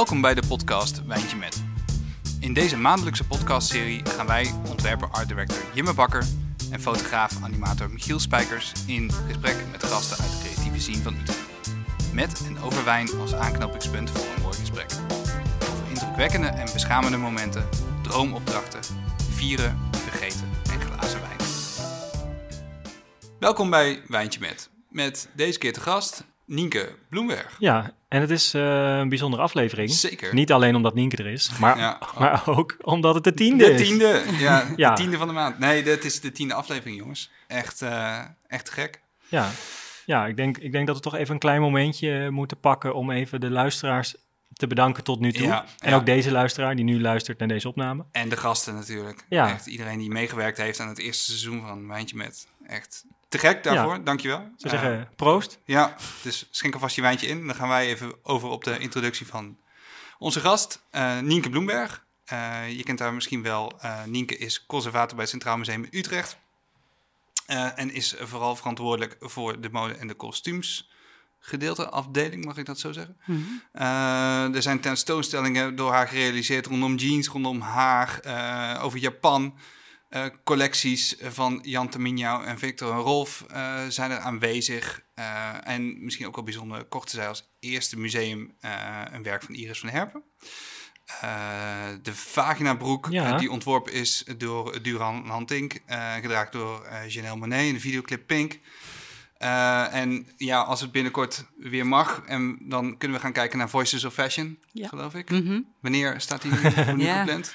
Welkom bij de podcast Wijntje Met. In deze maandelijkse podcastserie gaan wij ontwerper art director Jimme Bakker en fotograaf animator Michiel Spijkers in gesprek met gasten uit de creatieve scene van Utrecht. Met en over wijn als aanknopingspunt voor een mooi gesprek. Over indrukwekkende en beschamende momenten, droomopdrachten, vieren, vergeten en glazen wijn. Welkom bij Wijntje Met. Met deze keer te gast Nienke Bloemberg. Ja, en het is eh, een bijzondere aflevering. Zeker. Niet alleen omdat Nienke er is, maar, Ja. maar ook omdat het de tiende De is. tiende, ja, Ja. de tiende van de maand. Nee, dit is de tiende aflevering, jongens. Echt, eh, echt gek. Ja, ja ik, denk, ik denk dat we toch even een klein momentje moeten pakken om even de luisteraars te bedanken tot nu toe. Ja, en ja. ook deze luisteraar die nu luistert naar deze opname. En de gasten natuurlijk. Ja. Echt iedereen die meegewerkt heeft aan het eerste seizoen van Wijntje Met. Echt te gek daarvoor, dankjewel. Zou Eh, zeggen, proost. ja, dus schenk alvast je wijntje in. Dan gaan wij even over op de introductie van onze gast, eh, Nienke Bloemberg. Eh, je kent haar misschien wel. Nienke is conservator bij het Centraal Museum in Utrecht. En is vooral verantwoordelijk voor de mode en de kostuums. Gedeelte, afdeling, mag ik dat zo zeggen? Eh, er zijn tentoonstellingen door haar gerealiseerd rondom jeans, rondom haar, over Japan. Eh, collecties van Jan Terminjau en Victor en Rolf eh, zijn er aanwezig. Eh, en misschien ook wel bijzonder kochten zij als eerste museum eh, een werk van Iris van Herpen. Eh, de vaginabroek, Ja. die ontworpen is door Duran Hantink, eh gedragen door eh Janelle Monet in de videoclip Pink. Eh, en ja, als het binnenkort weer mag, en dan kunnen we gaan kijken naar Voices of Fashion, Ja. geloof ik. Mhm. Wanneer staat die voor nu Ja. gepland?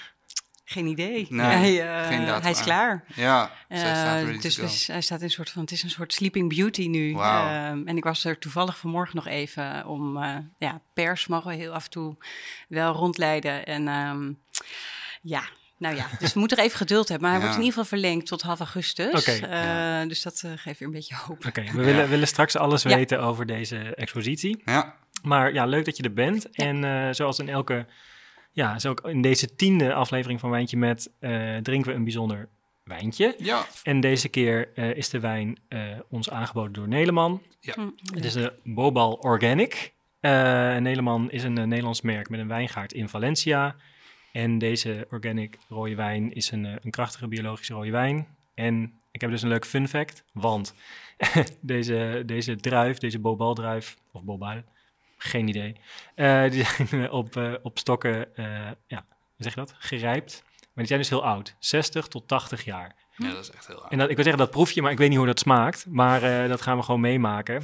Geen idee. Nee, hij, eh, geen hij is klaar. Ja, Eh, staat dus to go. we- hij staat in een soort van, het is een soort sleeping beauty nu. Ehm, en ik was er toevallig vanmorgen nog even om, eh, ja, pers mogen we heel af en toe wel rondleiden. En ehm, ja, nou ja, dus we moeten er even geduld hebben. Maar hij Ja. wordt in ieder geval verlengd tot half augustus. Oké. Eh, Dus dat eh, geeft weer een beetje hoop. Oké, we willen, willen straks alles Ja. weten over deze expositie. Ja, Maar ja, leuk dat je er bent. Ja. En eh, zoals in elke, ja, zo ook in deze tiende aflevering van Wijntje Met, eh, drinken we een bijzonder wijntje. ja, En deze keer eh, is de wijn eh, ons aangeboden door Neleman. Hm, Het is de Bobal Organic. Eh Neleman is een Nederlands merk met een wijngaard in Valencia. En deze organic rode wijn is een, een krachtige biologische rode wijn. En ik heb dus een leuk fun fact, want deze, deze druif, deze Bobal druif, of Bobal, geen idee. eh, die zijn op, eh, op stokken, eh, ja, hoe zeg je dat, gerijpt. Maar die zijn dus heel oud, 60 tot 80 jaar. ja, dat is echt heel raar. En dat, ik wil zeggen, dat proef je, maar ik weet niet hoe dat smaakt. Maar eh, dat gaan we gewoon meemaken.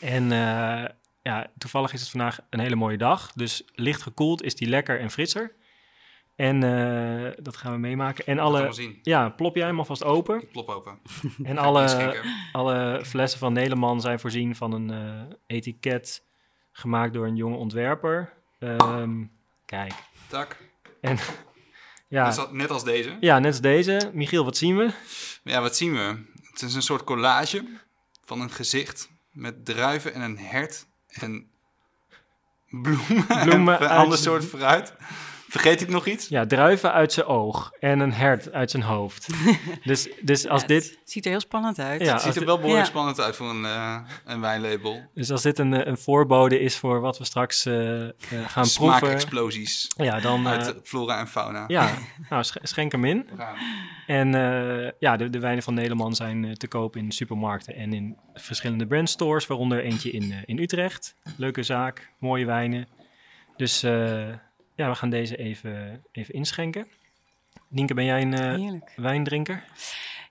En eh, ja, toevallig is het vandaag een hele mooie dag. Dus licht gekoeld is die lekker en frisser. En eh, dat gaan we meemaken. En alle, zien. ja, plop jij hem alvast open. Ik plop open. En alle, alle flessen van Nederland zijn voorzien van een eh, etiket gemaakt door een jonge ontwerper. Ehm, kijk. Tak. En ja, Net, als, net als deze. ja, net als deze. Michiel, wat zien we? Ja, wat zien we? Het is een soort collage van een gezicht met druiven en een hert en bloemen, Bloemen en ander soort fruit. Vergeet ik nog iets? Ja, druiven uit zijn oog en een hert uit zijn hoofd. dus, dus, als Ja, dit, het ziet er heel spannend uit. Ja. Het ziet er wel behoorlijk Ja. spannend uit voor een, eh, een wijnlabel. dus als dit een, eh, een voorbode is voor wat we straks eh, eh, gaan proeven, Smaakexplosies ja, dan eh, uit flora en fauna. ja, nou, sch- schenk hem in. En eh, ja, de, de wijnen van Nederland zijn te koop in supermarkten en in verschillende brandstores, waaronder eentje in, in Utrecht. Leuke zaak, mooie wijnen. Dus eh, ja, we gaan deze even, even inschenken. Nienke, ben jij een eh, Heerlijk. wijndrinker?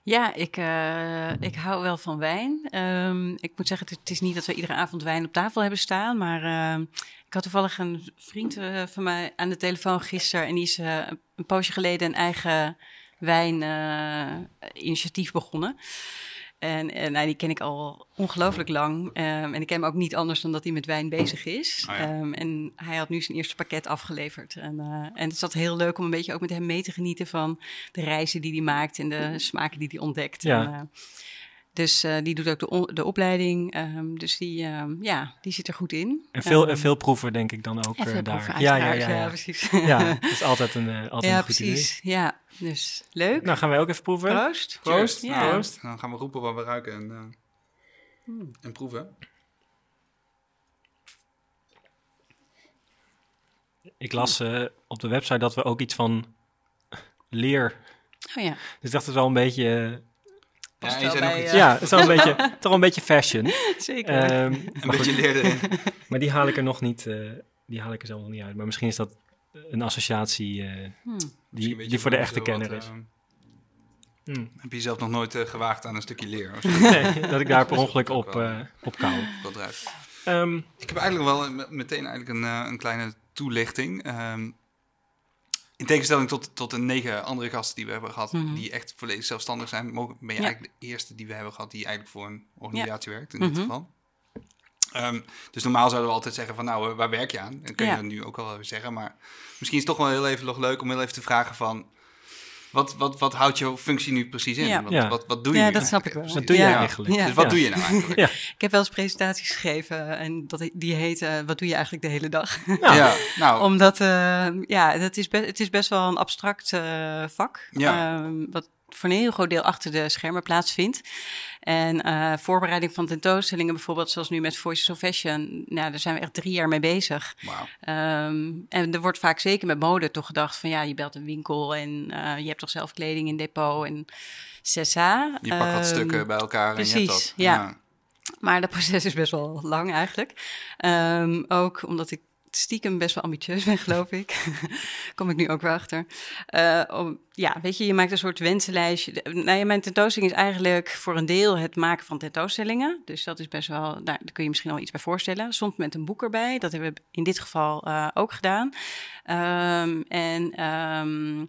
Ja, ik, eh, ik hou wel van wijn. Ehm, ik moet zeggen, het, is niet dat we iedere avond wijn op tafel hebben staan. Maar ehm, ik had toevallig een vriend eh, van mij aan de telefoon gisteren. En die is eh, een poosje geleden een eigen wijninitiatief begonnen. En, en nou, die ken ik al ongelooflijk lang. Ehm, en ik ken hem ook niet anders dan dat hij met wijn bezig is. Oh ja. Ehm, en hij had nu zijn eerste pakket afgeleverd. En, eh, en het is altijd heel leuk om een beetje ook met hem mee te genieten van de reizen die hij maakt en de smaken die hij ontdekt. Ja. En, eh, dus eh, die doet ook de, de opleiding. ehm, dus die, ehm, ja, die zit er goed in. En veel, en veel proeven denk ik dan ook daar. proeven, ja, ja, ja, ja. precies. Ja, dat is altijd een, altijd ja, een goed precies. Ja, dus leuk. idee. Nou, gaan wij ook even proeven. Proost. Proost. Ja. Proost. Dan gaan we roepen wat we ruiken en, eh, en proeven. ik las uh, op de website dat we ook iets van leer. Oh ja. Dus ik dacht het wel een beetje. Ja, je zei nog iets. ja, het is wel een beetje, toch wel een beetje fashion. Zeker. Um, een beetje leer erin. maar die haal ik er nog niet, uh, die haal ik er zelf nog niet uit. Maar misschien is dat een associatie uh, Hmm. die, die voor de echte kenner is. Hmm. Heb je zelf nog nooit gewaagd aan een stukje leer? Of nee, dat ik daar per ongeluk op, op kou. Dat eruit. Um, ik heb eigenlijk wel meteen eigenlijk een, een kleine toelichting. Um, in tegenstelling tot, tot de negen andere gasten die we hebben gehad, Mhm. die echt volledig zelfstandig zijn, mogen, ben je Ja. eigenlijk de eerste die we hebben gehad die eigenlijk voor een organisatie werkt, in Mhm. dit geval. Ehm, dus normaal zouden we altijd zeggen van nou, eh, waar werk je aan? En kun je Ja. dat nu ook wel even zeggen. Maar misschien is het toch wel heel even nog leuk om heel even te vragen van... Wat, wat, wat houdt jouw functie nu precies in? Ja. Wat, Ja. wat, wat doe je Ja, nu dat snap ik eigenlijk wel. wat doe je Ja. eigenlijk? Ja. Dus wat Ja. doe je nou eigenlijk? Ja. Ik heb wel eens presentaties gegeven en dat, die heet eh, Wat doe je eigenlijk de hele dag? Ja, nou, Omdat, eh, ja, dat is het is best wel een abstract eh, vak. Ja. ehm, wat voor een heel groot deel achter de schermen plaatsvindt. En eh, voorbereiding van tentoonstellingen bijvoorbeeld, zoals nu met Voices of Fashion. Nou, daar zijn we echt drie jaar mee bezig. Ehm, en er wordt vaak zeker met mode toch gedacht van ja, je belt een winkel en eh, je hebt toch zelf kleding in depot en cessa. Je pakt wat Ehm, stukken bij elkaar en je hebt dat. ja. Maar dat proces is best wel lang eigenlijk. Ehm, ook omdat ik stiekem best wel ambitieus ben, geloof ik. Kom ik nu ook wel achter. Eh, om, ja, weet je, je maakt een soort wensenlijstje. Nou mijn tentoonstelling is eigenlijk voor een deel het maken van tentoonstellingen. Dus dat is best wel, nou, daar kun je misschien al iets bij voorstellen. Soms met een boek erbij. Dat hebben we in dit geval eh, ook gedaan. Ehm, en... ehm,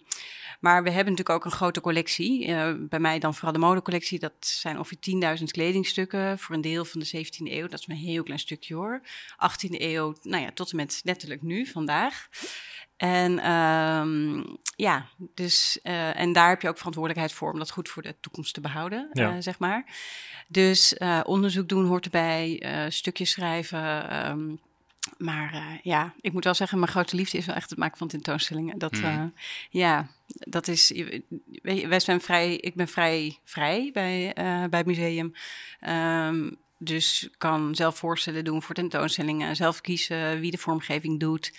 maar we hebben natuurlijk ook een grote collectie. Eh, bij mij dan vooral de modecollectie. Dat zijn ongeveer 10.000 kledingstukken voor een deel van de 17e eeuw. Dat is een heel klein stukje hoor. 18e eeuw, nou ja, tot en met letterlijk nu, vandaag. En ehm, ja, dus, eh, en daar heb je ook verantwoordelijkheid voor om dat goed voor de toekomst te behouden, Ja. eh, zeg maar. Dus onderzoek doen hoort erbij, stukjes schrijven. ehm, maar eh, ja, ik moet wel zeggen, mijn grote liefde is wel echt het maken van tentoonstellingen. Dat, Mhm. eh, ja, dat is. je- weet je, Wij zijn vrij. Ik ben vrij vrij bij, eh, bij het museum. Ehm, dus kan zelf voorstellen doen voor tentoonstellingen. Zelf kiezen wie de vormgeving doet.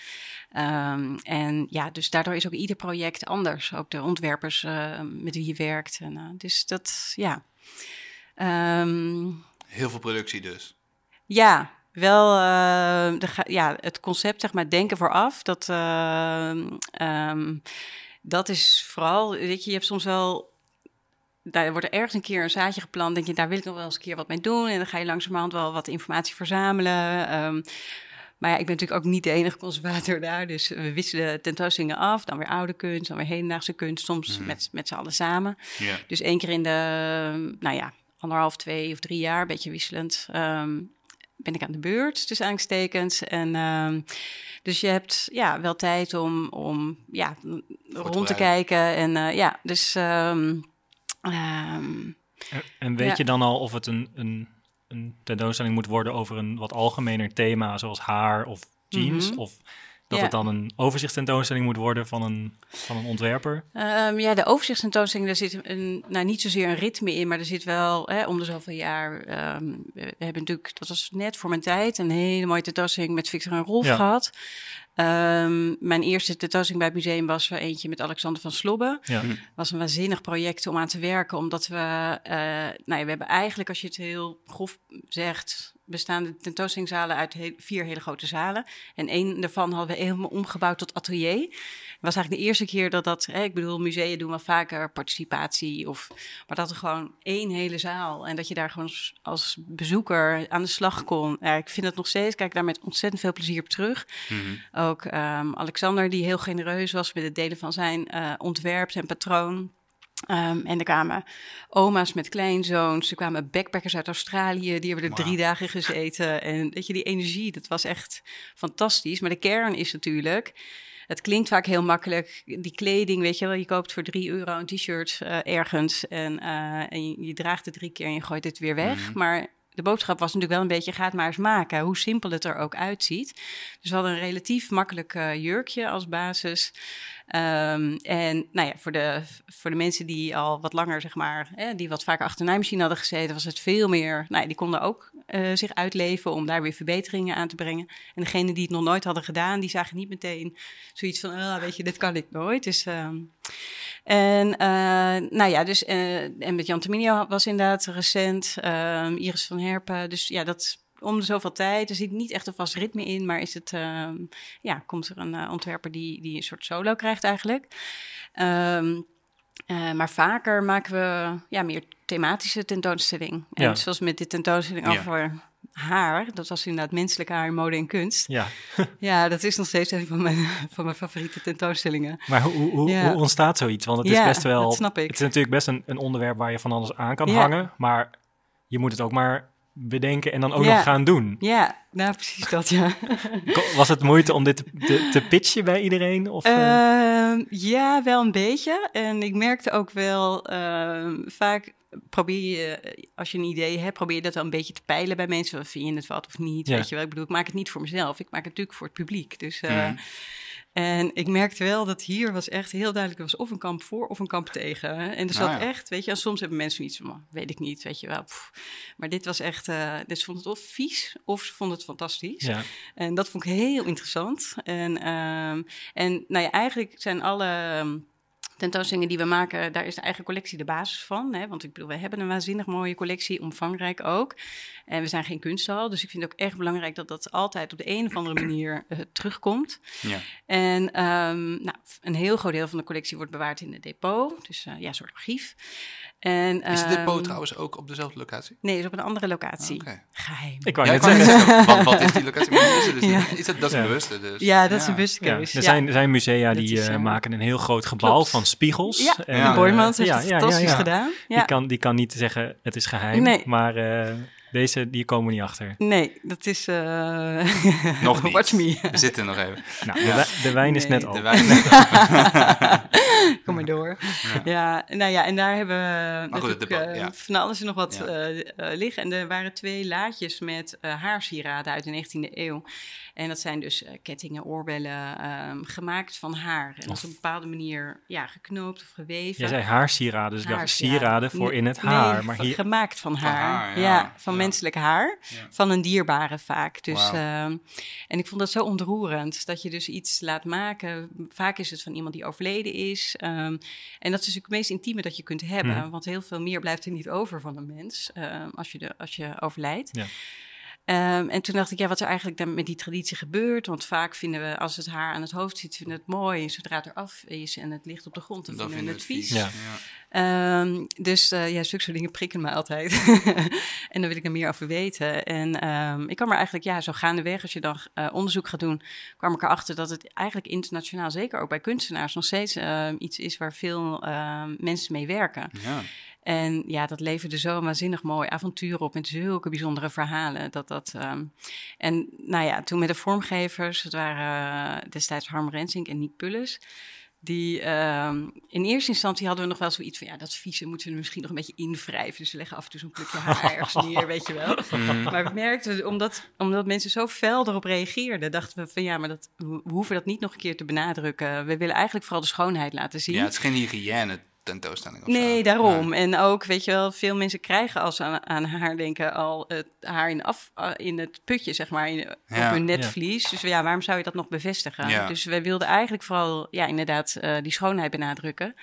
Ehm, en ja, dus daardoor is ook ieder project anders. Ook de ontwerpers met wie je werkt. En, dus dat, ja. Ehm, Heel veel productie dus. ja, wel eh, de, ja, het concept, zeg maar, denken vooraf. Dat, ehm, ehm, dat is vooral, weet je, je hebt soms wel. Daar wordt er ergens een keer een zaadje geplant. Denk je, daar wil ik nog wel eens een keer wat mee doen. En dan ga je langzamerhand wel wat informatie verzamelen. Ehm, maar ja, ik ben natuurlijk ook niet de enige conservator daar. Dus we wisselen tentoonstellingen af. Dan weer oude kunst, dan weer hedendaagse kunst. Soms Mhm. met, met z'n allen samen. Dus één keer in de, nou ja, anderhalf, twee of drie jaar, een beetje wisselend, ehm, ben ik aan de beurt, dus aanstekens. En ehm, dus je hebt ja, wel tijd om, om ja, rond te kijken. En eh, ja, dus... ehm, ehm, En, weet Ja. je dan al of het een, een, een tentoonstelling moet worden over een wat algemener thema, zoals haar of jeans? Mhm. Of dat Ja. het dan een overzichtstentoonstelling moet worden van een, van een ontwerper? Ehm, ja, de overzichtstentoonstelling, daar zit een, nou, niet zozeer een ritme in, maar er zit wel hè, om de zoveel jaar. ehm, we, we hebben natuurlijk, dat was net voor mijn tijd, een hele mooie tentoonstelling met Victor en Rolf Ja. gehad. Ehm, mijn eerste tentoonstelling bij het museum was er eentje met Alexander van Slobbe. Ja. Hm. was een waanzinnig project om aan te werken, omdat we, eh, nou ja, we hebben eigenlijk, als je het heel grof zegt, bestaande tentoonstellingszalen uit vier hele grote zalen. En één daarvan hadden we helemaal omgebouwd tot atelier. Het was eigenlijk de eerste keer dat dat, hè, ik bedoel, musea doen wel vaker participatie, of, maar dat er gewoon één hele zaal en dat je daar gewoon als, als bezoeker aan de slag kon. Ja, ik vind het nog steeds, kijk daar met ontzettend veel plezier op terug. Mhm. Ook ehm, Alexander, die heel genereus was met het delen van zijn eh, ontwerp, zijn patroon. Ehm, en er kwamen oma's met kleinzoons, er kwamen backpackers uit Australië, die hebben er drie dagen gezeten. En weet je, die energie, dat was echt fantastisch. Maar de kern is natuurlijk, het klinkt vaak heel makkelijk, die kleding, weet je wel, je koopt voor drie euro een t-shirt eh, ergens en, eh, en je, je draagt het drie keer en je gooit het weer weg. Mhm. Maar de boodschap was natuurlijk wel een beetje: ga het maar eens maken, hoe simpel het er ook uitziet. Dus we hadden een relatief makkelijk eh, jurkje als basis. Ehm, en nou ja, voor de, voor de mensen die al wat langer, zeg maar, die wat vaker achter een naaimachine hadden gezeten, was het veel meer. Nou, die konden ook uh, zich uitleven om daar weer verbeteringen aan te brengen. En degenen die het nog nooit hadden gedaan, die zagen niet meteen zoiets van: oh, weet je, dit kan ik nooit. Dus. Um, en uh, nou ja, dus uh, en met Jan Terminio was inderdaad recent, uh, Iris van Herpen. Dus ja, dat om de zoveel tijd. Er zit niet echt een vast ritme in, maar is het, ehm, ja, komt er een ontwerper die, die een soort solo krijgt eigenlijk. Um, maar vaker maken we ja, meer thematische tentoonstelling. En ja. zoals met dit tentoonstelling ja. over haar. Dat was inderdaad menselijk haar, mode en kunst. Ja, ja dat is nog steeds een van mijn, van mijn favoriete tentoonstellingen. Maar hoe, hoe, ja. hoe ontstaat zoiets? Want het is best wel. Dat snap ik. Het is natuurlijk best een, een onderwerp waar je van alles aan kan hangen. Maar je moet het ook maar bedenken en dan ook nog gaan doen. Ja, nou precies dat, ja. Was het moeite om dit te, te, pitchen bij iedereen? Of, uh, uh, ja, wel een beetje. En ik merkte ook wel uh, vaak probeer je, als je een idee hebt, probeer je dat wel een beetje te peilen bij mensen. Vind je het wat of niet? Ja. Weet je wel, ik bedoel, ik maak het niet voor mezelf. Ik maak het natuurlijk voor het publiek. Dus, mm. En ik merkte wel dat hier was echt heel duidelijk, er was of een kamp voor of een kamp tegen. En er zat nou ja. echt, weet je, en soms hebben mensen iets van, weet ik niet, weet je wel. Pff. Maar dit was echt, uh, dus vond het of vies of ze vonden het fantastisch. Ja. En dat vond ik heel interessant. En, um, en nou ja, eigenlijk zijn alle... Um, tentoonstellingen die we maken, daar is de eigen collectie de basis van. Hè? Want ik bedoel, we hebben een waanzinnig mooie collectie, omvangrijk ook. En we zijn geen kunsthal, dus ik vind het ook echt belangrijk dat dat altijd op de een of andere manier uh, terugkomt. Ja. En um, nou, een heel groot deel van de collectie wordt bewaard in het depot, dus uh, ja, een soort archief. En, is het depot um, trouwens ook op dezelfde locatie? Nee, is op een andere locatie. Oh, okay. Geheim. Ik wou ja, net zeggen. wat, wat, is die locatie? Maar is het dus ja. is het, dat is een bewuste dus. Ja, dat is een bewuste keuze. Er zijn, er zijn musea die is, uh, maken een heel groot gebouw Klopt. van spiegels. Ja, en, ja. Boymans heeft het fantastisch gedaan. Die, kan, die kan niet zeggen het is geheim, nee. maar... Uh, deze, die komen we niet achter. Nee, dat is... Uh... nog niet. Watch me. We zitten nog even. Nou, de, ja. de, wijn is nee. net op. De wijn is net Kom maar door. Ja. ja. nou ja, en daar hebben we maar goed, uh, ja. van alles en nog wat ja. uh, liggen. En er waren twee laadjes met haarsieraden uit de 19e eeuw. En dat zijn dus kettingen, oorbellen, um, gemaakt van haar. En op een bepaalde manier ja, geknoopt of geweven. Jij zei haarsieraden, dus ik dacht sieraden voor in het haar. Nee, maar hier... gemaakt van haar. Van haar ja, van menselijk haar. Ja. Van een dierbare vaak. Dus, uh, en ik vond dat zo ontroerend. Dat je dus iets laat maken. Vaak is het van iemand die overleden is. Um, en dat is natuurlijk het meest intieme dat je kunt hebben. Mhm. Want heel veel meer blijft er niet over van een mens. um, als, je de, als je overlijdt. Ja. Um, en toen dacht ik, ja, wat er eigenlijk dan met die traditie gebeurt. Want vaak vinden we, als het haar aan het hoofd zit, vinden we het mooi. Zodra het eraf is en het ligt op de grond, dan, Dan vinden we het vies. Ja. Um, dus uh, ja, zulke soort dingen prikken me altijd. en dan wil ik er meer over weten. En um, ik kwam er eigenlijk, ja, zo gaandeweg, als je dan uh, onderzoek gaat doen, kwam ik erachter dat het eigenlijk internationaal, zeker ook bij kunstenaars, nog steeds uh, iets is waar veel mensen mee werken. Ja. En ja, dat leverde zo een waanzinnig mooi avontuur op met zulke bijzondere verhalen. Dat dat, um, en nou ja, toen met de vormgevers, het waren destijds Harm Rensink en Nick Pulles. Die um, in eerste instantie hadden we nog wel zoiets van ja, dat vieze moeten we misschien nog een beetje invrijven. Dus we leggen af en toe zo'n plukje haar ergens neer, weet je wel. Mm. Maar we merkten, omdat, omdat mensen zo fel erop reageerden, dachten we van ja, maar dat, we hoeven dat niet nog een keer te benadrukken. We willen eigenlijk vooral de schoonheid laten zien. Ja, het is geen hygiëne tentoonstelling of Nee, zo. daarom. Ja. En ook, weet je wel, veel mensen krijgen als ze aan, aan haar denken al het haar in, af, uh, in het putje, zeg maar, in, Ja. op hun netvlies. Dus ja, waarom zou je dat nog bevestigen? Ja. Dus wij wilden eigenlijk vooral, ja, inderdaad, uh, die schoonheid benadrukken.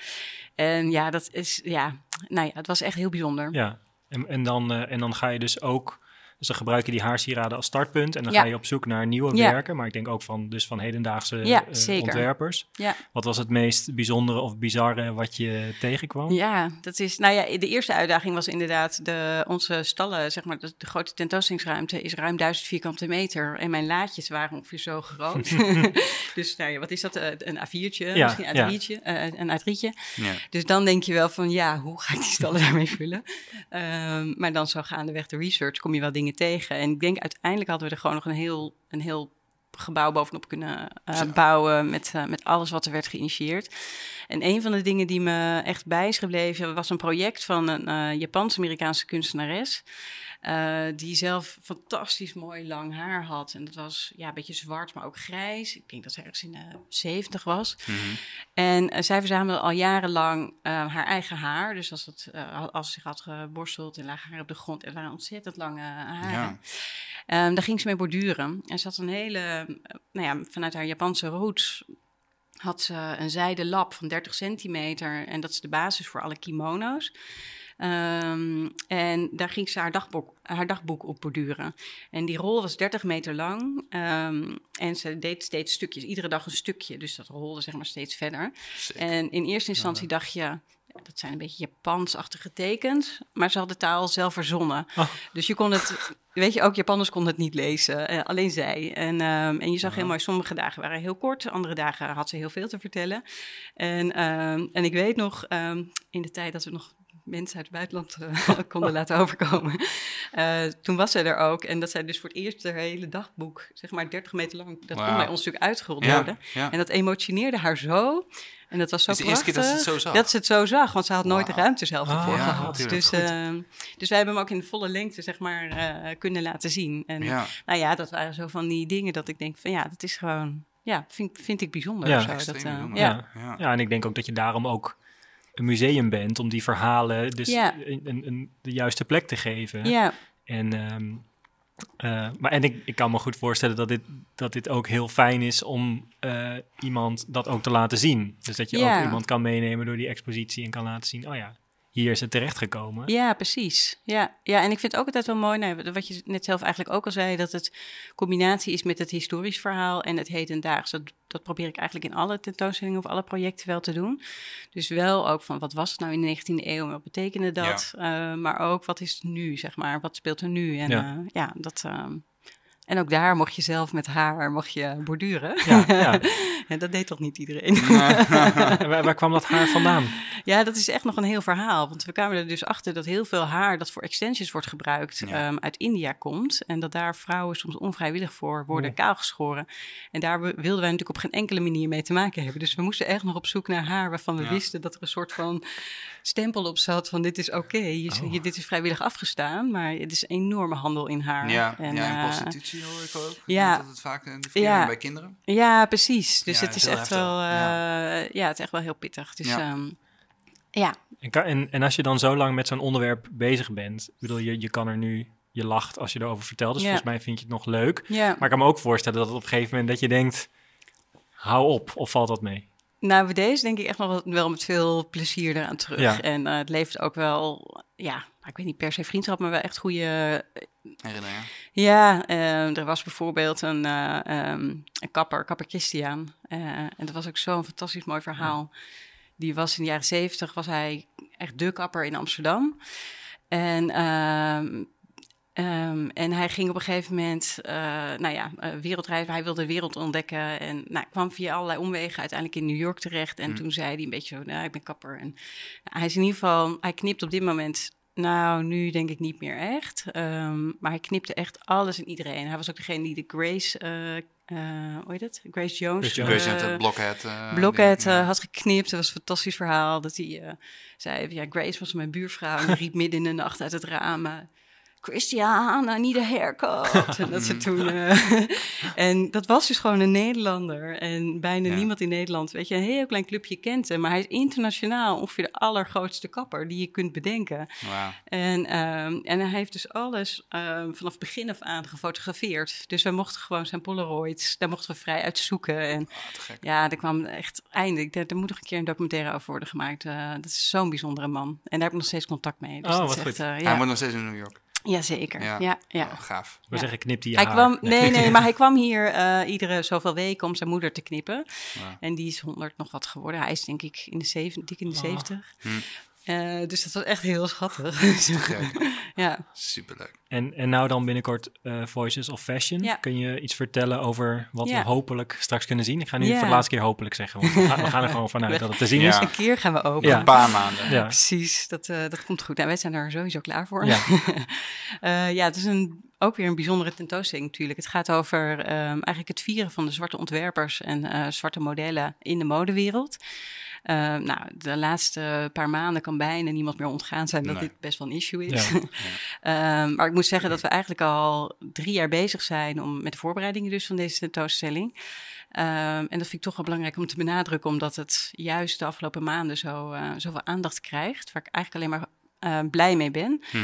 En ja, dat is, ja, nou ja, het was echt heel bijzonder. Ja, en, en, dan, uh, en dan ga je dus ook... Dus dan gebruik je die haarsieraden als startpunt en dan Ja. ga je op zoek naar nieuwe Ja. werken. Maar ik denk ook van, dus van hedendaagse Ja, eh, zeker. ontwerpers. Ja. Wat was het meest bijzondere of bizarre wat je tegenkwam? Ja, dat is. Nou ja, de eerste uitdaging was inderdaad de, onze stallen, zeg maar, de, de grote tentoonstellingsruimte is ruim 1000 vierkante meter. En mijn laadjes waren ongeveer zo groot. dus nou ja, wat is dat? Eh, Een A4'tje, Ja, misschien een ja. A3'tje, eh, een A3'tje. Ja. Dus dan denk je wel van, ja, hoe ga ik die stallen daarmee vullen? Um, maar dan zo gaandeweg de research kom je wel dingen tegen. En ik denk uiteindelijk hadden we er gewoon nog een heel, een heel gebouw bovenop kunnen eh, bouwen met, eh, met alles wat er werd geïnitieerd. En een van de dingen die me echt bij is gebleven was een project van een eh Japans-Amerikaanse kunstenares. Eh, die zelf fantastisch mooi lang haar had. En dat was ja, een beetje zwart, maar ook grijs. Ik denk dat ze ergens in de 70 was. Mhm. En eh, zij verzamelde al jarenlang eh, haar eigen haar. Dus als, het, als ze zich had geborsteld en lag haar op de grond. En waren ontzettend lange haren. Ja. Ehm, daar ging ze mee borduren. En ze had een hele, nou ja, vanuit haar Japanse roots had ze een zijden lap van 30 centimeter. En dat is de basis voor alle kimono's. Ehm, en daar ging ze haar dagboek, haar dagboek op borduren. En die rol was 30 meter lang. Ehm, en ze deed steeds stukjes, iedere dag een stukje. Dus dat rolde zeg maar steeds verder. En in eerste instantie dacht je, dat zijn een beetje Japansachtige tekens. Maar ze had de taal zelf verzonnen. Oh. Dus je kon het, weet je, ook Japanners konden het niet lezen. eh, alleen zij. En, ehm, en je zag heel mooi, sommige dagen waren heel kort. Andere dagen had ze heel veel te vertellen. En, en ik weet nog, in de tijd dat we nog mensen uit het buitenland eh, konden laten overkomen. Eh, toen was zij er ook. En dat zij dus voor het eerst haar hele dagboek, zeg maar 30 meter lang, dat kon bij ons natuurlijk uitgerold Ja, worden. ja. En dat emotioneerde haar zo. En dat was zo Is de eerste keer dat ze het prachtig, zo zag? Dat ze het zo zag, want ze had nooit de ruimte zelf Ah, ervoor ja, gehad. Dus, ehm, dus wij hebben hem ook in de volle lengte, zeg maar, eh, kunnen laten zien. En Ja. nou ja, dat waren zo van die dingen dat ik denk van ja, dat is gewoon, ja, vind, vind ik bijzonder. Ja, of zo. extreem Dat, eh, bijzonder. Ja. Ja, en ik denk ook dat je daarom ook een museum bent om die verhalen dus Ja. een, een, een- de juiste plek te geven. Ja, En, ehm, eh, maar, en ik, ik kan me goed voorstellen dat dit, dat dit ook heel fijn is om eh, iemand dat ook te laten zien. Dus dat je Ja. ook iemand kan meenemen door die expositie en kan laten zien, oh ja, hier is het terechtgekomen. Ja, precies. Ja, ja, en ik vind het ook altijd wel mooi, nou, wat je net zelf eigenlijk ook al zei, dat het combinatie is met het historisch verhaal en het hedendaags. Dat, dat probeer ik eigenlijk in alle tentoonstellingen of alle projecten wel te doen. Dus wel ook van wat was het nou in de 19e eeuw en wat betekende dat? Eh, maar ook wat is het nu, zeg maar, wat speelt er nu? En Ja. ja, ja dat. ehm, en ook daar mocht je zelf met haar mocht je borduren. Ja, ja. en dat deed toch niet iedereen? En waar, waar kwam dat haar vandaan? Ja, dat is echt nog een heel verhaal. Want we kwamen er dus achter dat heel veel haar dat voor extensions wordt gebruikt Ja. ehm, uit India komt. En dat daar vrouwen soms onvrijwillig voor worden kaalgeschoren. En daar wilden wij natuurlijk op geen enkele manier mee te maken hebben. Dus we moesten echt nog op zoek naar haar waarvan we wisten dat er een soort van stempel op zat van dit is oké, je- Oh. je- dit is vrijwillig afgestaan. Maar het is een enorme handel in haar. Ja, En, ja, en eh, prostitutie hoor ik ook. ja. Dat het vaak in de Ja. bij kinderen. ja, precies. Dus Ja, het is echt heftig. wel, eh, Ja. ja. het is echt wel heel pittig. Dus Ja. ja, ja. En, kan- en, en als je dan zo lang met zo'n onderwerp bezig bent, bedoel, je, je kan er nu, je lacht als je erover vertelt, dus Ja. volgens mij vind je het nog leuk. ja. Maar ik kan me ook voorstellen dat op een gegeven moment dat je denkt, hou op, of valt dat mee? Nou, deze denk ik echt nog wel- met veel plezier eraan terug. Ja. En eh, het levert ook wel, ja, ik weet niet per se vriendschap, maar wel echt goede. Herinneringen. Ja, eh, er was bijvoorbeeld een, eh, ehm, een kapper, kapper Christian. Eh, en dat was ook zo'n fantastisch mooi verhaal. Die was in de jaren zeventig, was hij echt de kapper in Amsterdam. En ehm, en hij ging op een gegeven moment, eh, nou ja, wereldreizen. Hij wilde de wereld ontdekken en nou, kwam via allerlei omwegen uiteindelijk in New York terecht. En Mm. toen zei hij een beetje zo, nou, ik ben kapper. En nou, hij is in ieder geval, hij knipt op dit moment, nou, nu denk ik niet meer echt. Ehm, maar hij knipte echt alles en iedereen. Hij was ook degene die de Grace, eh hoe heet het? Grace Jones. Grace Jones. Blockhead. eh, Blockhead ja. eh, had geknipt. Dat was een fantastisch verhaal. Dat hij zei, ja, Grace was mijn buurvrouw. En die riep midden in de nacht uit het raam... eh, Christian, I need a haircut. en dat ze toen... eh, en dat was dus gewoon een Nederlander. En bijna Ja. niemand in Nederland, weet je, een heel klein clubje kent hem. Maar hij is internationaal ongeveer de allergrootste kapper die je kunt bedenken. En, ehm, en hij heeft dus alles ehm, vanaf begin af aan gefotografeerd. Dus wij mochten gewoon zijn Polaroids, daar mochten we vrij uit zoeken. En gek. ja, er kwam echt eindelijk. Er, er moet nog een keer een documentaire over worden gemaakt. Eh, dat is zo'n bijzondere man. En daar heb ik nog steeds contact mee. Dus Oh, wat echt, goed. eh, Hij ja. moet nog steeds in New York. Ja, zeker. Ja. Ja, ja, Oh, gaaf. We Ja. zeggen knipt hij je Hij haar. kwam, nee, nee, maar hij kwam hier eh, iedere zoveel weken om zijn moeder te knippen. En die is 100 nog wat geworden. Hij is denk ik in de zeven, dik in de Oh. 70. Hm. Eh, dus dat was echt heel schattig. Ja. Superleuk. En, en nou dan binnenkort eh, Voices of Fashion. Ja. Kun je iets vertellen over wat Ja. we hopelijk straks kunnen zien? Ik ga nu Ja. voor de laatste keer hopelijk zeggen, want we gaan, we gaan er gewoon vanuit dat het te zien Ja. is. Een keer gaan we open. Ja. Een paar maanden. Ja. Precies, dat, eh, dat komt goed. Nou, wij zijn er sowieso klaar voor. Ja. Eh, ja, het is een ook weer een bijzondere tentoonstelling natuurlijk. Het gaat over ehm, eigenlijk het vieren van de zwarte ontwerpers en eh, zwarte modellen in de modewereld. Ehm, nou, de laatste paar maanden kan bijna niemand meer ontgaan zijn dat Nee. dit best wel een issue is. Ja. Ehm, maar ik moet zeggen dat we eigenlijk al drie jaar bezig zijn om, met de voorbereidingen dus van deze tentoonstelling. Ehm, en dat vind ik toch wel belangrijk om te benadrukken, omdat het juist de afgelopen maanden zo, eh, zoveel aandacht krijgt, waar ik eigenlijk alleen maar eh, blij mee ben. Mhm.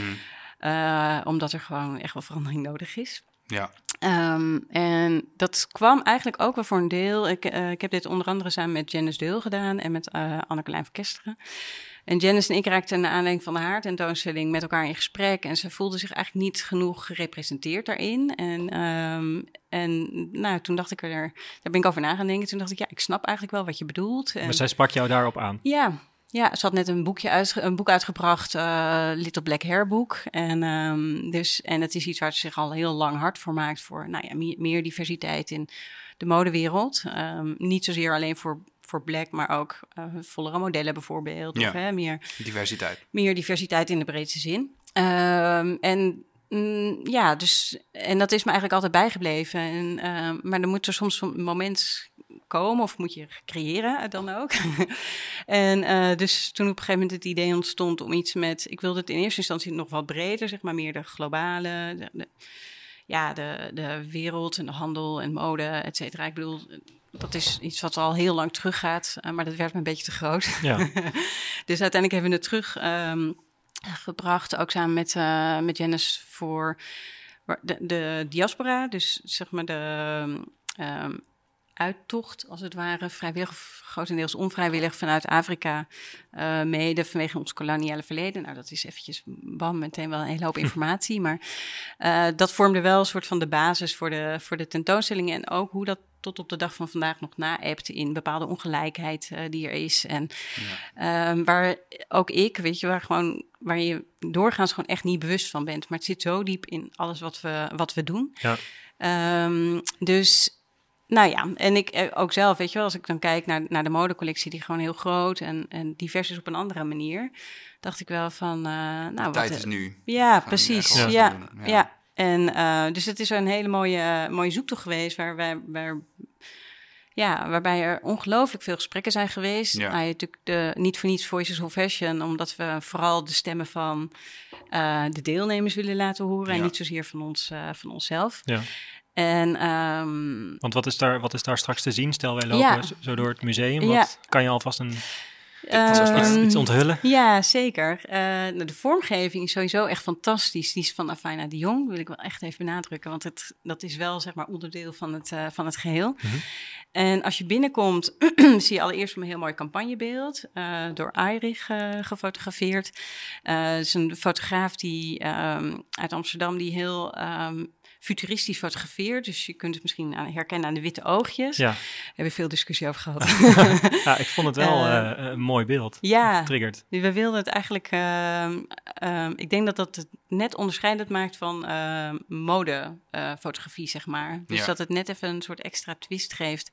Eh, omdat er gewoon echt wel verandering nodig is. Ja. Ehm, en dat kwam eigenlijk ook wel voor een deel. Ik, eh, ik heb dit onder andere samen met Janice Deul gedaan en met eh Anne-Colijn van Kesteren. En Janice en ik raakten naar aanleiding van de haar tentoonstelling met elkaar in gesprek. En ze voelde zich eigenlijk niet genoeg gerepresenteerd daarin. En, ehm, en nou, toen dacht ik er, daar ben ik over na gaan denken. Toen dacht ik, ja, ik snap eigenlijk wel wat je bedoelt. En, Maar zij sprak jou daarop aan. ja, ja, ze had net een, boekje uitge- een boek uitgebracht, eh, Little Black Hair boek. En, ehm, dus, en het is iets waar ze zich al heel lang hard voor maakt. Voor nou ja, meer, meer diversiteit in de modewereld. Ehm, niet zozeer alleen voor, voor black, maar ook eh vollere modellen bijvoorbeeld. Ja. Of hè, meer, Diversiteit. meer diversiteit in de breedste zin. Ehm, en mm, ja, dus, en dat is me eigenlijk altijd bijgebleven. En, maar dan moet er soms een moment komen, of moet je creëren eh, dan ook. en eh, dus toen op een gegeven moment het idee ontstond om iets met, ik wilde het in eerste instantie nog wat breder, zeg maar meer de globale, de, de- ja, de, de wereld en de handel en mode, et cetera. Ik bedoel, dat is iets wat al heel lang teruggaat, eh, maar dat werd me een beetje te groot. Ja. Dus uiteindelijk hebben we het terug ehm, gebracht, ook samen met, eh met Janice voor de, de diaspora. Dus zeg maar de ehm, uittocht, als het ware, vrijwillig of grotendeels onvrijwillig vanuit Afrika, eh, mede vanwege ons koloniale verleden. Nou, dat is eventjes, bam, meteen wel een hele hoop informatie. Maar eh, dat vormde wel een soort van de basis voor de, voor de tentoonstelling. En ook hoe dat tot op de dag van vandaag nog naebt in bepaalde ongelijkheid eh, die er is. En Ehm, waar ook ik, weet je, waar, gewoon, waar je doorgaans gewoon echt niet bewust van bent. Maar het zit zo diep in alles wat we, wat we doen. Ja. Ehm, dus, nou ja, en ik eh, ook zelf, weet je wel, als ik dan kijk naar, naar de modecollectie, die gewoon heel groot en, en divers is op een andere manier, dacht ik wel van, eh, nou, De wat, tijd eh, is nu. ja, precies. Ja, ja. ja. En eh, dus het is een hele mooie, mooie zoektocht geweest waar, wij, waar, ja, waarbij er ongelooflijk veel gesprekken zijn geweest. Ja. Nou, je natuurlijk de, niet voor niets Voices of Fashion, omdat we vooral de stemmen van eh, de deelnemers willen laten horen en niet zozeer van, ons, eh, van onszelf. Ja. En ehm, Want wat is, daar, wat is daar straks te zien? Stel, wij lopen Ja. zo- door het museum. Ja. Wat, kan je alvast een, ehm, iets, iets onthullen? Ja, zeker. Eh, nou, de vormgeving is sowieso echt fantastisch. Die is van Afina de Jong, wil ik wel echt even benadrukken. Want het, dat is wel zeg maar onderdeel van het, eh, van het geheel. Mhm. En als je binnenkomt, zie je allereerst een heel mooi campagnebeeld. eh, door Ayrich eh, gefotografeerd. Het is een fotograaf die, ehm, uit Amsterdam die heel ehm, futuristisch fotografeert. Dus je kunt het misschien aan, herkennen aan de witte oogjes. Ja. Daar hebben we veel discussie over gehad. ja, ik vond het wel Eh, eh, een mooi beeld. ja, Triggert. dus we wilden het eigenlijk. ehm, ehm, ik denk dat dat het net onderscheidend maakt van ehm modefotografie, zeg maar. Dus Ja. dat het net even een soort extra twist geeft.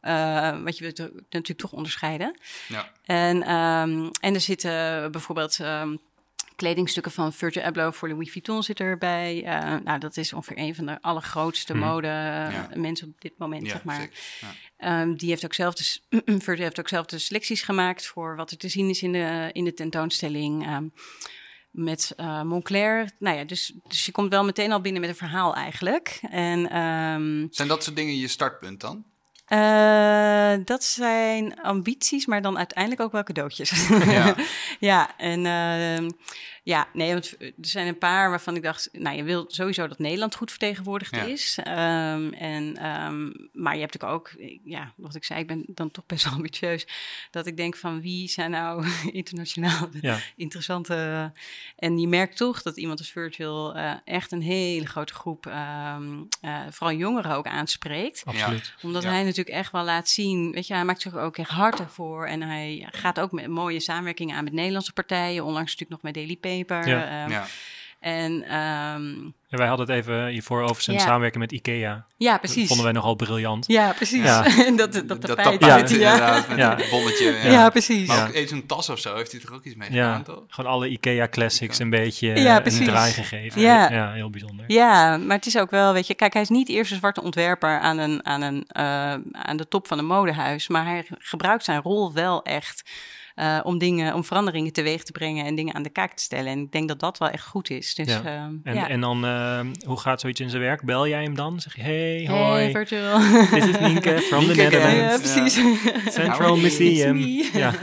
eh, wat je wilt er- natuurlijk toch onderscheiden. Ja. En, ehm, en er zitten bijvoorbeeld ehm, kledingstukken van Virgil Abloh voor Louis Vuitton zit erbij. Eh, nou, dat is ongeveer een van de allergrootste Mhm. mode Ja. mensen op dit moment, Ja, zeg maar. Ja. Ehm, die heeft ook zelf de, Virgil heeft ook zelf de selecties gemaakt voor wat er te zien is in de, in de tentoonstelling. ehm, met eh, Moncler. Nou ja, dus, dus je komt wel meteen al binnen met een verhaal eigenlijk. En ehm, Zijn dat soort dingen je startpunt dan? Eh, dat zijn ambities, maar dan uiteindelijk ook wel cadeautjes. Ja. ja, en ehm, ja, nee, want er zijn een paar waarvan ik dacht, nou, je wil sowieso dat Nederland goed vertegenwoordigd Ja. is. Ehm, en, ehm, maar je hebt natuurlijk ook, ja, wat ik zei, ik ben dan toch best wel ambitieus, dat ik denk van wie zijn nou internationaal Ja. interessante. En je merkt toch dat iemand als Virtual eh, echt een hele grote groep, ehm, eh, vooral jongeren ook aanspreekt Absoluut. omdat Ja. hij natuurlijk echt wel laat zien, weet je, hij maakt zich ook echt hard ervoor. En hij gaat ook met mooie samenwerkingen aan met Nederlandse partijen. Onlangs natuurlijk nog met Daily Paper. Ja. ehm, Ja. En, ehm, En wij hadden het even hiervoor over zijn Ja. samenwerking met IKEA. Ja, Dat precies. vonden wij nogal briljant. Ja, precies. Ja. dat, dat, dat tapijt. tapijt, Ja. Ja. een bolletje. Ja. Ja, precies. Maar Ja. ook even zo'n tas of zo, heeft hij er ook iets mee Ja, gedaan, toch? gewoon alle IKEA classics een beetje Ja, eh, precies. een draai gegeven. Ja. ja heel bijzonder. Ja, maar het is ook wel, weet je, kijk, hij is niet eerst een zwarte ontwerper aan, een, aan, een, eh, aan de top van een modehuis, maar hij gebruikt zijn rol wel echt eh, om dingen, om veranderingen teweeg te brengen en dingen aan de kaak te stellen. En ik denk dat dat wel echt goed is. Dus, Ja. ehm, En, ja. en dan, eh, hoe gaat zoiets in zijn werk? Bel jij hem dan? Zeg je, hey, Hey, hoi, virtual. dit is Nienke from Nienke the again. ja, Netherlands. precies. Central. Museum. It's me. Ja,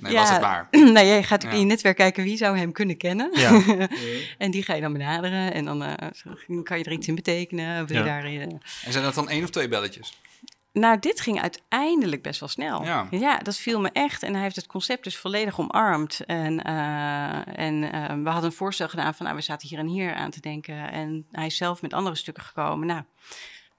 Nee, Ja. was het maar. nou, jij gaat Ja. in je netwerk kijken wie zou hem kunnen kennen. ja. en die ga je dan benaderen en dan eh, kan je er iets in betekenen. Wil je Ja. daar, En zijn dat dan één of twee belletjes? Nou, dit ging uiteindelijk best wel snel. Ja. dat viel me echt. En hij heeft het concept dus volledig omarmd. En, eh, en eh, we hadden een voorstel gedaan van, nou, we zaten hier en hier aan te denken. En hij is zelf met andere stukken gekomen. Nou,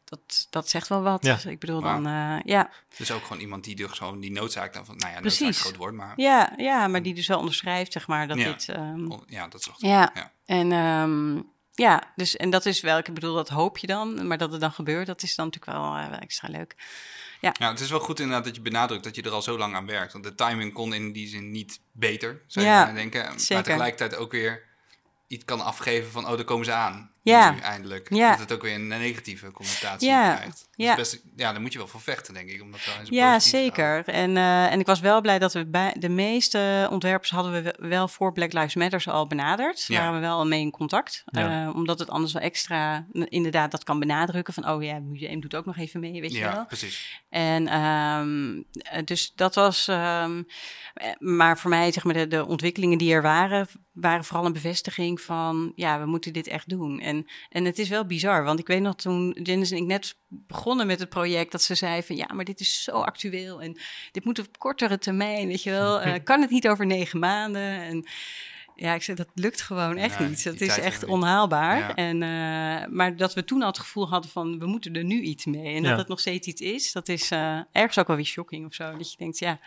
dat, dat zegt wel wat. Ja. Dus ik bedoel dan, eh, ja. Dus ook gewoon iemand die dus gewoon die noodzaak dan van, nou ja, Precies. noodzaak groot woord, maar Ja, ja, maar die dus wel onderschrijft, zeg maar, dat Ja. dit... ehm, oh, ja, dat is toch. ja, Ja. en... ehm, ja, dus en dat is wel, ik bedoel, dat hoop je dan, maar dat het dan gebeurt, dat is dan natuurlijk wel, eh, wel extra leuk. Ja, het is wel goed inderdaad dat je benadrukt dat je er al zo lang aan werkt. Want de timing kon in die zin niet beter, zou je Ja, denken. Maar tegelijkertijd ook weer iets kan afgeven van, oh, daar komen ze aan. Ja. Nu eindelijk. Ja. Dat het ook weer een negatieve connotatie Ja. krijgt. Ja. Best, ja, daar moet je wel voor vechten, denk ik. Om dat wel eens Ja, zeker. En, eh, en ik was wel blij dat we bij de meeste ontwerpers hadden we wel- voor Black Lives Matter al benaderd. Daar Ja. waren we wel mee in contact. Ja. Eh, omdat het anders wel extra inderdaad dat kan benadrukken van oh ja, het museum doet ook nog even mee, weet je Ja, wel. precies. En ehm, eh, dus dat was. ehm, eh, maar voor mij, zeg maar, de, de ontwikkelingen die er waren, waren vooral een bevestiging van ja, we moeten dit echt doen. En, en het is wel bizar, want ik weet nog toen Janice en ik net begonnen met het project, dat ze zei van ja, maar dit is zo actueel en dit moet op kortere termijn, weet je wel. Eh, kan het niet over negen maanden? En ja, ik zei dat lukt gewoon echt niet. Dat is echt onhaalbaar. Ja. En, eh, maar dat we toen al het gevoel hadden van we moeten er nu iets mee. En Ja. dat het nog steeds iets is, dat is eh, ergens ook wel weer shocking of zo. Dat je denkt, ja,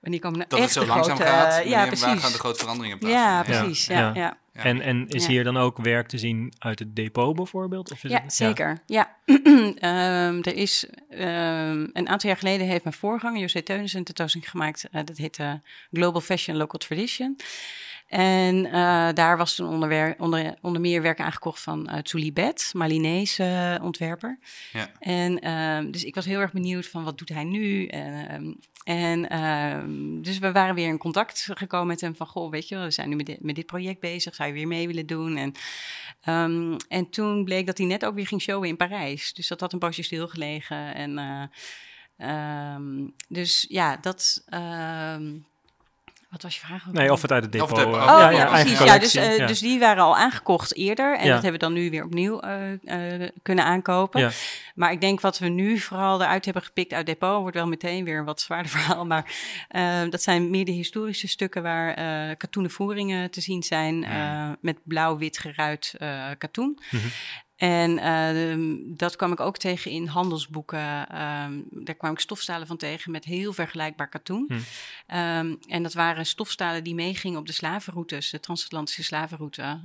wanneer komen nou Dat echt het zo de langzaam grote, gaat. ja, wanneer- Waar precies. gaan de grote veranderingen Ja, plaatsvinden? precies. Ja, Ja. Ja. En, en is Ja. hier dan ook werk te zien uit het depot bijvoorbeeld? Of is Ja, het- zeker. Ja. Ehm, er is ehm, een aantal jaar geleden heeft mijn voorganger, José Teunis, een tentoonstelling gemaakt. eh, dat heet eh, Global Fashion Local Tradition. En eh, daar was toen onder, onder, onder meer werk aangekocht van uh, Tuli Bet, Malinese ontwerper. Ja. En ehm, dus ik was heel erg benieuwd van wat doet hij nu? En, ehm, en ehm, dus we waren weer in contact gekomen met hem van, goh, weet je we zijn nu met dit, met dit project bezig, zou je weer mee willen doen? En, ehm, en toen bleek dat hij net ook weer ging showen in Parijs. Dus dat had een poosje stilgelegen. En ehm, dus ja, dat... wat was je vraag? ook Nee, of het uit het Of depot. het eh, depot. Oh, Ja, ja, ja, precies. Ja, dus, eh, ja. dus die waren al aangekocht eerder. En Ja. dat hebben we dan nu weer opnieuw eh, eh, kunnen aankopen. Ja. Maar ik denk wat we nu vooral eruit hebben gepikt uit depot... wordt wel meteen weer een wat zwaarder verhaal. Maar dat zijn meer de historische stukken... waar eh katoenen voeringen te zien zijn... eh, met blauw-wit geruit eh katoen. Mhm. En ehm, dat kwam ik ook tegen in handelsboeken. Ehm, daar kwam ik stofstalen van tegen met heel vergelijkbaar katoen. Hm. Ehm, en dat waren stofstalen die meegingen op de slavenroutes, de transatlantische slavenroute.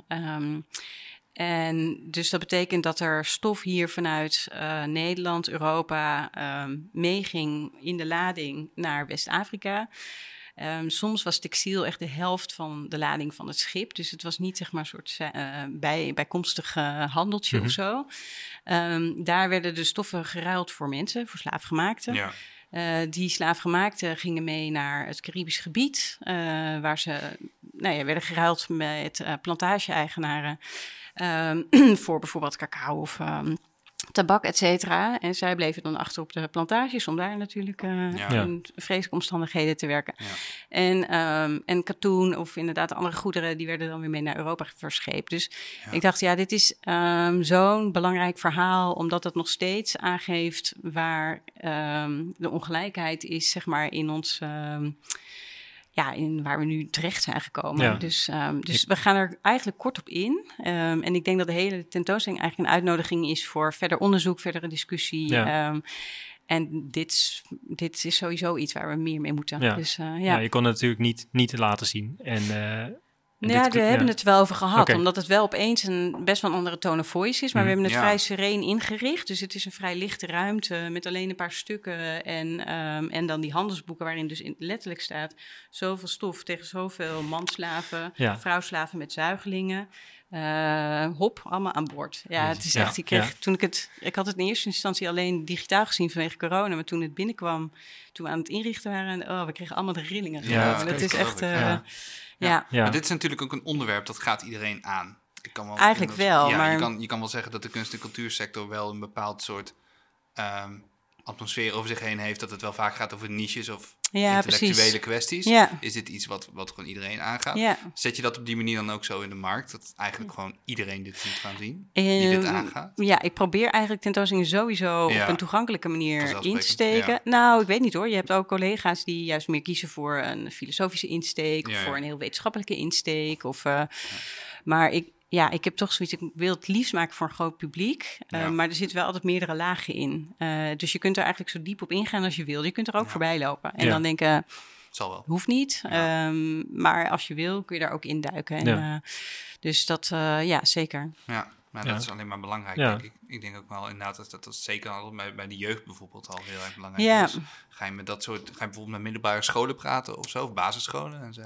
En dus dat betekent dat er stof hier vanuit eh, Nederland, Europa meeging in de lading naar West-Afrika. Ehm, soms was textiel echt de helft van de lading van het schip. Dus het was niet zeg maar een soort eh, bij, bijkomstig eh, handeltje Mhm. of zo. Ehm, daar werden de stoffen geruild voor mensen, voor slaafgemaakten. Ja. Eh, die slaafgemaakten gingen mee naar het Caribisch gebied, waar ze nou ja, werden geruild met eh, plantage-eigenaren ehm, voor bijvoorbeeld cacao of tabak, et cetera. En zij bleven dan achter op de plantages om daar natuurlijk eh, Ja. In vreselijke omstandigheden te werken. Ja. En, ehm, en katoen of inderdaad andere goederen, die werden dan weer mee naar Europa verscheept. Dus Ja. ik dacht, ja, dit is ehm, zo'n belangrijk verhaal, omdat het nog steeds aangeeft waar ehm, de ongelijkheid is, zeg maar, in ons. Ja, in waar we nu terecht zijn gekomen. Ja. Dus, ehm, dus we gaan er eigenlijk kort op in. Ehm, en ik denk dat de hele tentoonstelling eigenlijk een uitnodiging is voor verder onderzoek, verdere discussie. Ja. Ehm, en dit, dit is sowieso iets waar we meer mee moeten. Ja. Dus eh, Ja. ja. je kon het natuurlijk niet, niet laten zien. En eh, En ja, we hebben het wel over gehad. Omdat het wel opeens een best wel een andere tone of voice is. Maar we Mhm. hebben het Ja. vrij sereen ingericht. Dus het is een vrij lichte ruimte met alleen een paar stukken. En, ehm, en dan die handelsboeken waarin dus in, letterlijk staat... zoveel stof tegen zoveel manslaven, Ja. vrouwslaven met zuigelingen. Eh, hop, allemaal aan boord. Ja, het is echt... Ik, kreeg, toen ik, het, ik had het in eerste instantie alleen digitaal gezien vanwege corona. Maar toen het binnenkwam, toen we aan het inrichten waren... Oh, we kregen allemaal de rillingen. Ja, dat het is echt... eh, ja. Maar dit is natuurlijk ook een onderwerp dat gaat iedereen aan. Ik kan wel, Eigenlijk wel, ja, maar- Je kan, je kan wel zeggen dat de kunst- en cultuursector wel een bepaald soort ehm, atmosfeer over zich heen heeft. Dat het wel vaak gaat over niches of Ja, intellectuele precies. kwesties. Ja. Is dit iets wat, wat gewoon iedereen aangaat? Ja. Zet je dat op die manier dan ook zo in de markt? Dat eigenlijk gewoon iedereen dit ziet gaan zien? Die dit aangaat? Ja, ik probeer eigenlijk tentoonstellingen sowieso op een toegankelijke manier in te steken. Nou, ik weet niet hoor. Je hebt ook collega's die juist meer kiezen voor een filosofische insteek... Of voor een heel wetenschappelijke insteek. Of, eh, Maar ik, ja, ik heb toch zoiets... Ik wil het liefst maken voor een groot publiek. eh, maar er zitten wel altijd meerdere lagen in. Eh, dus je kunt er eigenlijk zo diep op ingaan als je wil. Je kunt er ook Ja. voorbij lopen. En Ja. dan denken, zal wel. hoeft niet. Ja. Ehm, maar als je wil, kun je daar ook induiken. En, Ja. eh, dus dat, eh, ja, zeker. Ja, maar Ja. dat is alleen maar belangrijk, Ja. denk ik. Ik denk ook wel inderdaad dat dat, dat zeker al bij, bij de jeugd bijvoorbeeld al heel erg belangrijk Ja. is. Ga je met dat soort, ga je bijvoorbeeld met middelbare scholen praten of zo, of basisscholen en zo,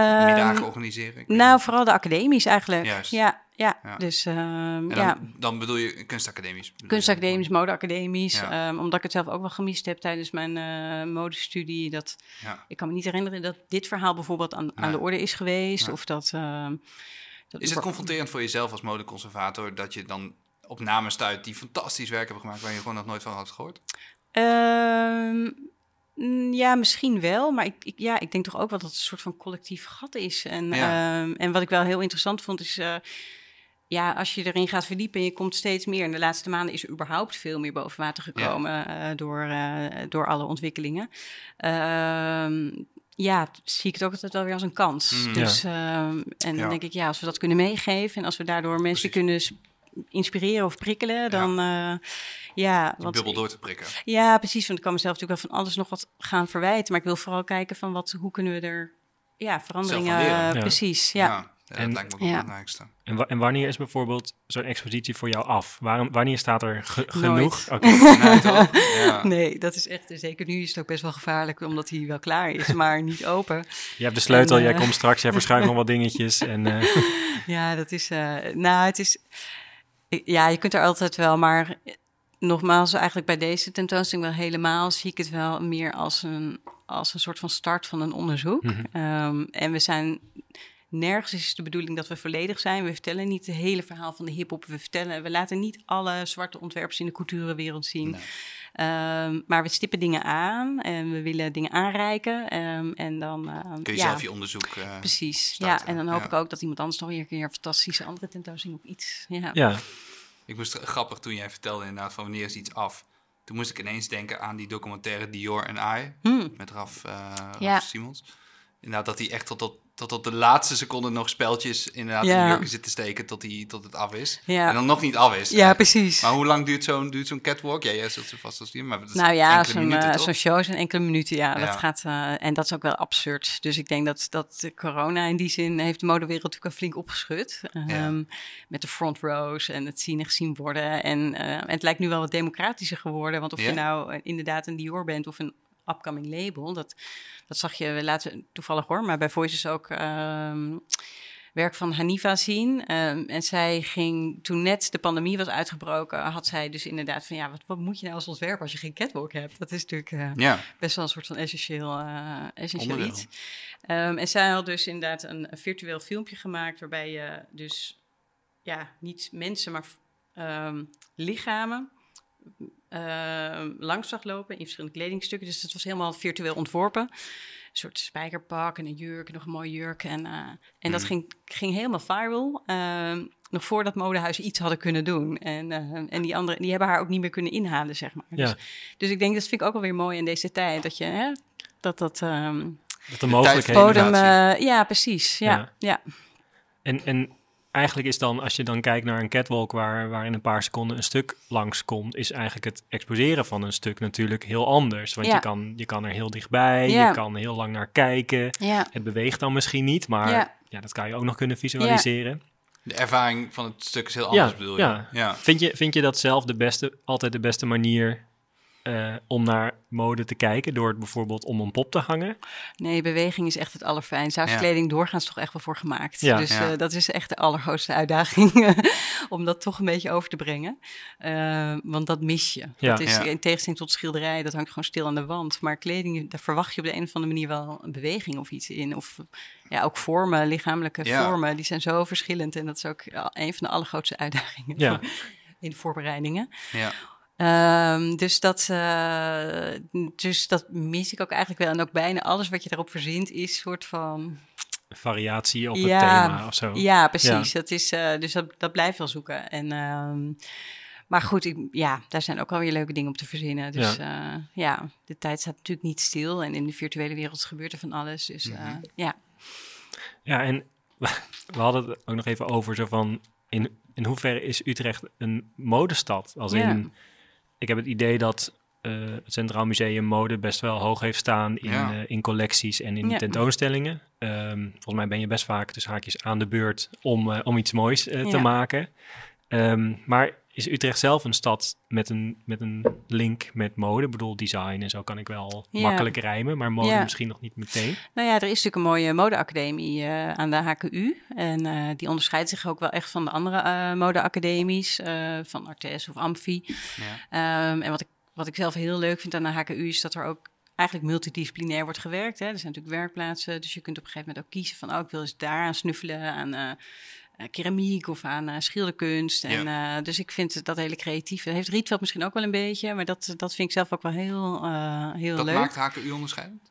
middagen organiseren? Ik Nou, vooral de academisch eigenlijk. Juist. Ja, ja. Ja. dus ehm, En dan, ja, dan bedoel je kunstacademisch? bedoel je? kunstacademisch, modeacademisch. Ja. ehm, omdat ik het zelf ook wel gemist heb tijdens mijn eh, modestudie. Dat, Ja. ik kan me niet herinneren dat dit verhaal bijvoorbeeld aan, aan de orde is geweest. Nee. Of dat... ehm, dat Is het confronterend voor jezelf als modeconservator dat je dan op namen stuit die fantastisch werk hebben gemaakt waar je gewoon nog nooit van had gehoord? Ehm, ja, misschien wel. Maar ik, ik, ja, ik denk toch ook wel dat het een soort van collectief gat is. En, Ja. ehm, en wat ik wel heel interessant vond is... eh, ja, als je erin gaat verdiepen en je komt steeds meer... in de laatste maanden is er überhaupt veel meer boven water gekomen... eh, door, eh, door alle ontwikkelingen. Ehm, ja, zie ik het ook altijd wel weer als een kans. Mm. Dus, ehm, en dan denk ik, ja, als we dat kunnen meegeven... en als we daardoor mensen Precies. kunnen inspireren of prikkelen... dan, eh, ja, want bubbel door te prikken. ja, precies. Want ik kan mezelf natuurlijk wel van alles nog wat gaan verwijten. Maar ik wil vooral kijken van wat, hoe kunnen we er ja, veranderingen... Zelf van leren. Ja. Precies, ja. ja dat En- lijkt me het Ja. belangrijkste. En, en wanneer is bijvoorbeeld zo'n expositie voor jou af? Waarom, wanneer staat er ge- genoeg? Oké. Nee, toch? Ja. Nee, dat is echt... Zeker nu is het ook best wel gevaarlijk, omdat hij wel klaar is, maar niet open. Je hebt de sleutel, En, jij eh, komt straks, jij verschuift nog wat dingetjes. En, eh, Ja, dat is... eh, nou, het is... Ja, je kunt er altijd wel, maar... Nogmaals, eigenlijk bij deze tentoonstelling wel helemaal zie ik het wel meer als een, als een soort van start van een onderzoek. Mhm. Ehm, en we zijn nergens is de bedoeling dat we volledig zijn. We vertellen niet het hele verhaal van de hip-hop. We, vertellen, we laten niet alle zwarte ontwerpers in de culturenwereld zien. Nee. Ehm, maar we stippen dingen aan en we willen dingen aanreiken. Ehm, en dan. ehm, Kun je ja, zelf je onderzoek... eh, Precies. starten, Ja, en dan hoop ja. ik ook dat iemand anders nog weer een keer een fantastische andere tentoonstelling of iets. Ja. ja, Ik moest grappig toen jij vertelde inderdaad van wanneer is iets af. Toen moest ik ineens denken aan die documentaire Dior en I Hmm. met Raf, eh, Raf Ja. Simons. Inderdaad, dat hij echt tot, tot, tot op de laatste seconde nog speltjes inderdaad in de jurken zit te steken tot, die, tot het af is. Ja. En dan nog niet af is. ja, precies. Maar hoe lang duurt zo'n duurt zo'n catwalk? Ja, jij zult ze vast als die, maar dat is Nou ja, enkele zo'n minuten, eh, zo'n show is een enkele minuten, ja. Ja. Dat gaat, eh, en dat is ook wel absurd. Dus ik denk dat, dat corona in die zin heeft de modewereld natuurlijk wel flink opgeschud. Ehm, Met de front rows en het zien en gezien worden. En, eh, het lijkt nu wel wat democratischer geworden. Want of je nou inderdaad een Dior bent of een upcoming label... dat, dat zag je laten toevallig hoor, maar bij Voices ook... ehm, werk van Hanifa zien. Ehm, en zij ging, toen net de pandemie was uitgebroken, had zij dus inderdaad van ja, wat, wat moet je nou als ontwerper als je geen catwalk hebt? Dat is natuurlijk eh, Ja, best wel een soort van essentieel, eh, essentieel Onderdeel. iets. Ehm, en zij had dus inderdaad een, een virtueel filmpje gemaakt waarbij je dus ja, niet mensen, maar lichamen ehm, langs zag lopen in verschillende kledingstukken. Dus het was helemaal virtueel ontworpen. Een soort spijkerpak en een jurk, en nog een mooie jurk. En, eh, en dat Mhm. ging, ging helemaal viral. ehm, nog voordat modehuizen iets hadden kunnen doen. En, eh, en die anderen, die hebben haar ook niet meer kunnen inhalen, zeg maar. Dus, ja. dus ik denk, dat vind ik ook wel weer mooi in deze tijd. Dat je, hè, dat dat... ehm, Dat de mogelijkheden... bodem, eh, ja, precies. Ja, Ja. ja. En, en eigenlijk is dan, als je dan kijkt naar een catwalk waar, waar in een paar seconden een stuk langskomt, is eigenlijk het exposeren van een stuk natuurlijk heel anders. Want Ja. je, kan, je kan er heel dichtbij, Ja. je kan heel lang naar kijken. ja. Het beweegt dan misschien niet, maar Ja. ja, dat kan je ook nog kunnen visualiseren. De ervaring van het stuk is heel anders, Ja, bedoel je? ja. ja. Vind, je, vind je dat zelf de beste, altijd de beste manier eh, om naar mode te kijken? Door het bijvoorbeeld om een pop te hangen? Nee, beweging is echt het allerfijnst. Daar is Ja. kleding doorgaans toch echt wel voor gemaakt. Ja. dus Ja. eh, dat is echt de allergrootste uitdaging om dat toch een beetje over te brengen. Eh, want dat mis je. Ja. Dat is Ja. in tegenstelling tot schilderij, dat hangt gewoon stil aan de wand. Maar kleding, daar verwacht je op de een of andere manier wel een beweging of iets in. Of ja, ook vormen, lichamelijke Ja. vormen, die zijn zo verschillend. En dat is ook een van de allergrootste uitdagingen in de voorbereidingen. ja. Ehm, dus, dat, eh, dus dat mis ik ook eigenlijk wel. En ook bijna alles wat je daarop verzint is soort van... Variatie op het thema of zo? Ja, precies. Dat is, eh, dus dat, dat blijft wel zoeken. En, ehm, maar goed, ik, ja, daar zijn ook alweer leuke dingen op te verzinnen. Dus ja. ja, de tijd staat natuurlijk niet stil. En in de virtuele wereld gebeurt er van alles. Dus eh, Mhm. ja. Ja, en we hadden het ook nog even over zo van... In, in hoeverre is Utrecht een modestad? Als Ja. in, ik heb het idee dat eh, het Centraal Museum mode best wel hoog heeft staan in, Ja. eh, in collecties en in Ja. tentoonstellingen. Ehm, volgens mij ben je best vaak dus haakjes aan de beurt om, eh, om iets moois te Ja. maken. Ehm, maar is Utrecht zelf een stad met een, met een link met mode? Ik bedoel, design en zo kan ik wel Ja. makkelijk rijmen, maar mode Ja. misschien nog niet meteen. Nou ja, er is natuurlijk een mooie modeacademie eh, aan de HKU. En eh, die onderscheidt zich ook wel echt van de andere eh, modeacademies, eh, van Artes of Amfi. ja. Ehm, en wat ik, wat ik zelf heel leuk vind aan de HKU is dat er ook eigenlijk multidisciplinair wordt gewerkt. Hè. Er zijn natuurlijk werkplaatsen, dus je kunt op een gegeven moment ook kiezen van... oh, ik wil eens daar aan snuffelen, aan keramiek of aan eh, schilderkunst. En, eh, dus ik vind het- dat hele creatieve... Dat heeft Rietveld misschien ook wel een beetje, maar dat, dat vind ik zelf ook wel heel, eh, heel Dat leuk. maakt HKU onderscheidend?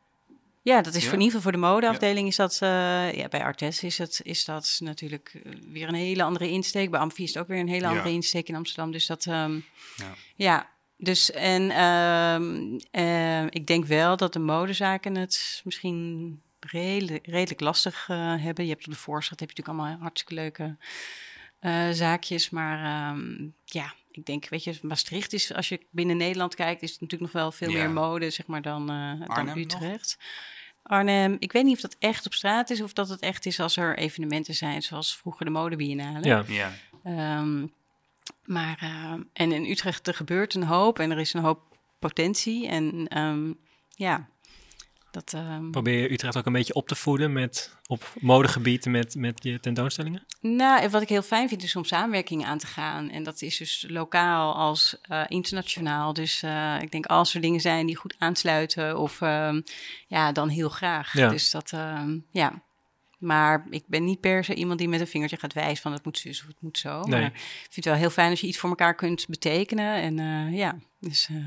Ja, dat is Ja? voor in ieder geval voor de modeafdeling is dat... eh, ja, bij Artes is, het, is dat natuurlijk eh, weer een hele andere insteek. Bij Amfi is het ook weer een hele Ja. andere insteek in Amsterdam. Dus dat... ehm, Ja. ja, dus en ehm, eh, ik denk wel dat de modezaken het misschien redelijk, redelijk lastig eh, hebben. Je hebt op de Voorstraat heb je natuurlijk allemaal hartstikke leuke eh, zaakjes. Maar ehm, ja, ik denk, weet je, Maastricht is, als je binnen Nederland kijkt, is het natuurlijk nog wel veel Ja. meer mode, zeg maar, dan, eh, Arnhem dan nog? Utrecht. Arnhem, ik weet niet of dat echt op straat is of dat het echt is als er evenementen zijn, zoals vroeger de modebiennale. Ja, Ja. Ehm, maar, en in Utrecht er gebeurt een hoop en er is een hoop potentie. En ehm, ja, dat... ehm, probeer je Utrecht ook een beetje op te voeden met, op modegebied met, met je tentoonstellingen? Nou, en wat ik heel fijn vind is om samenwerkingen aan te gaan. En dat is dus lokaal als eh, internationaal. Dus eh, ik denk als er dingen zijn die goed aansluiten of ja, ja, dan heel graag. Ja. Dus dat, ehm, ja. Maar ik ben niet per se iemand die met een vingertje gaat wijzen van het moet zus of het moet zo. Nee. Maar ik vind het wel heel fijn als je iets voor elkaar kunt betekenen. En eh, ja, dus... eh,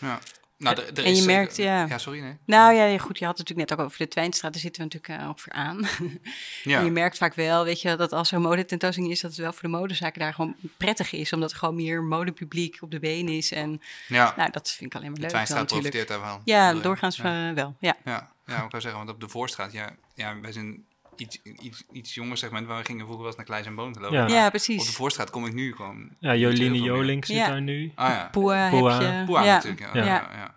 ja. Nou, er, er En je is zeker- merkt, ja. Ja, sorry, nee. Nou ja, goed, je had het natuurlijk net ook over de Twijnstraat. Daar zitten we natuurlijk uh, ongeveer aan. Ja. En je merkt vaak wel, weet je, dat als er een modetentoonstelling is, dat het wel voor de modezaken daar gewoon prettig is. Omdat er gewoon meer modepubliek op de been is. En ja. nou, dat vind ik alleen maar de leuk dan Twijnstraat profiteert daarvan. Ja, Bedoel je? doorgaans Ja. eh, wel, ja. Ja, ja, ik wou zeggen, want op de Voorstraat, ja, ja wij zijn iets, iets, iets jonger segment, waar we gingen vroeger wel eens naar Kleis en Boon. Ja. Maar Ja, Op de precies. Voorstraat kom ik nu gewoon... Ja, meer. Jolink zit Ja. daar nu. Ah ja, Poa Poa. heb je. Poa ja. natuurlijk. Ja,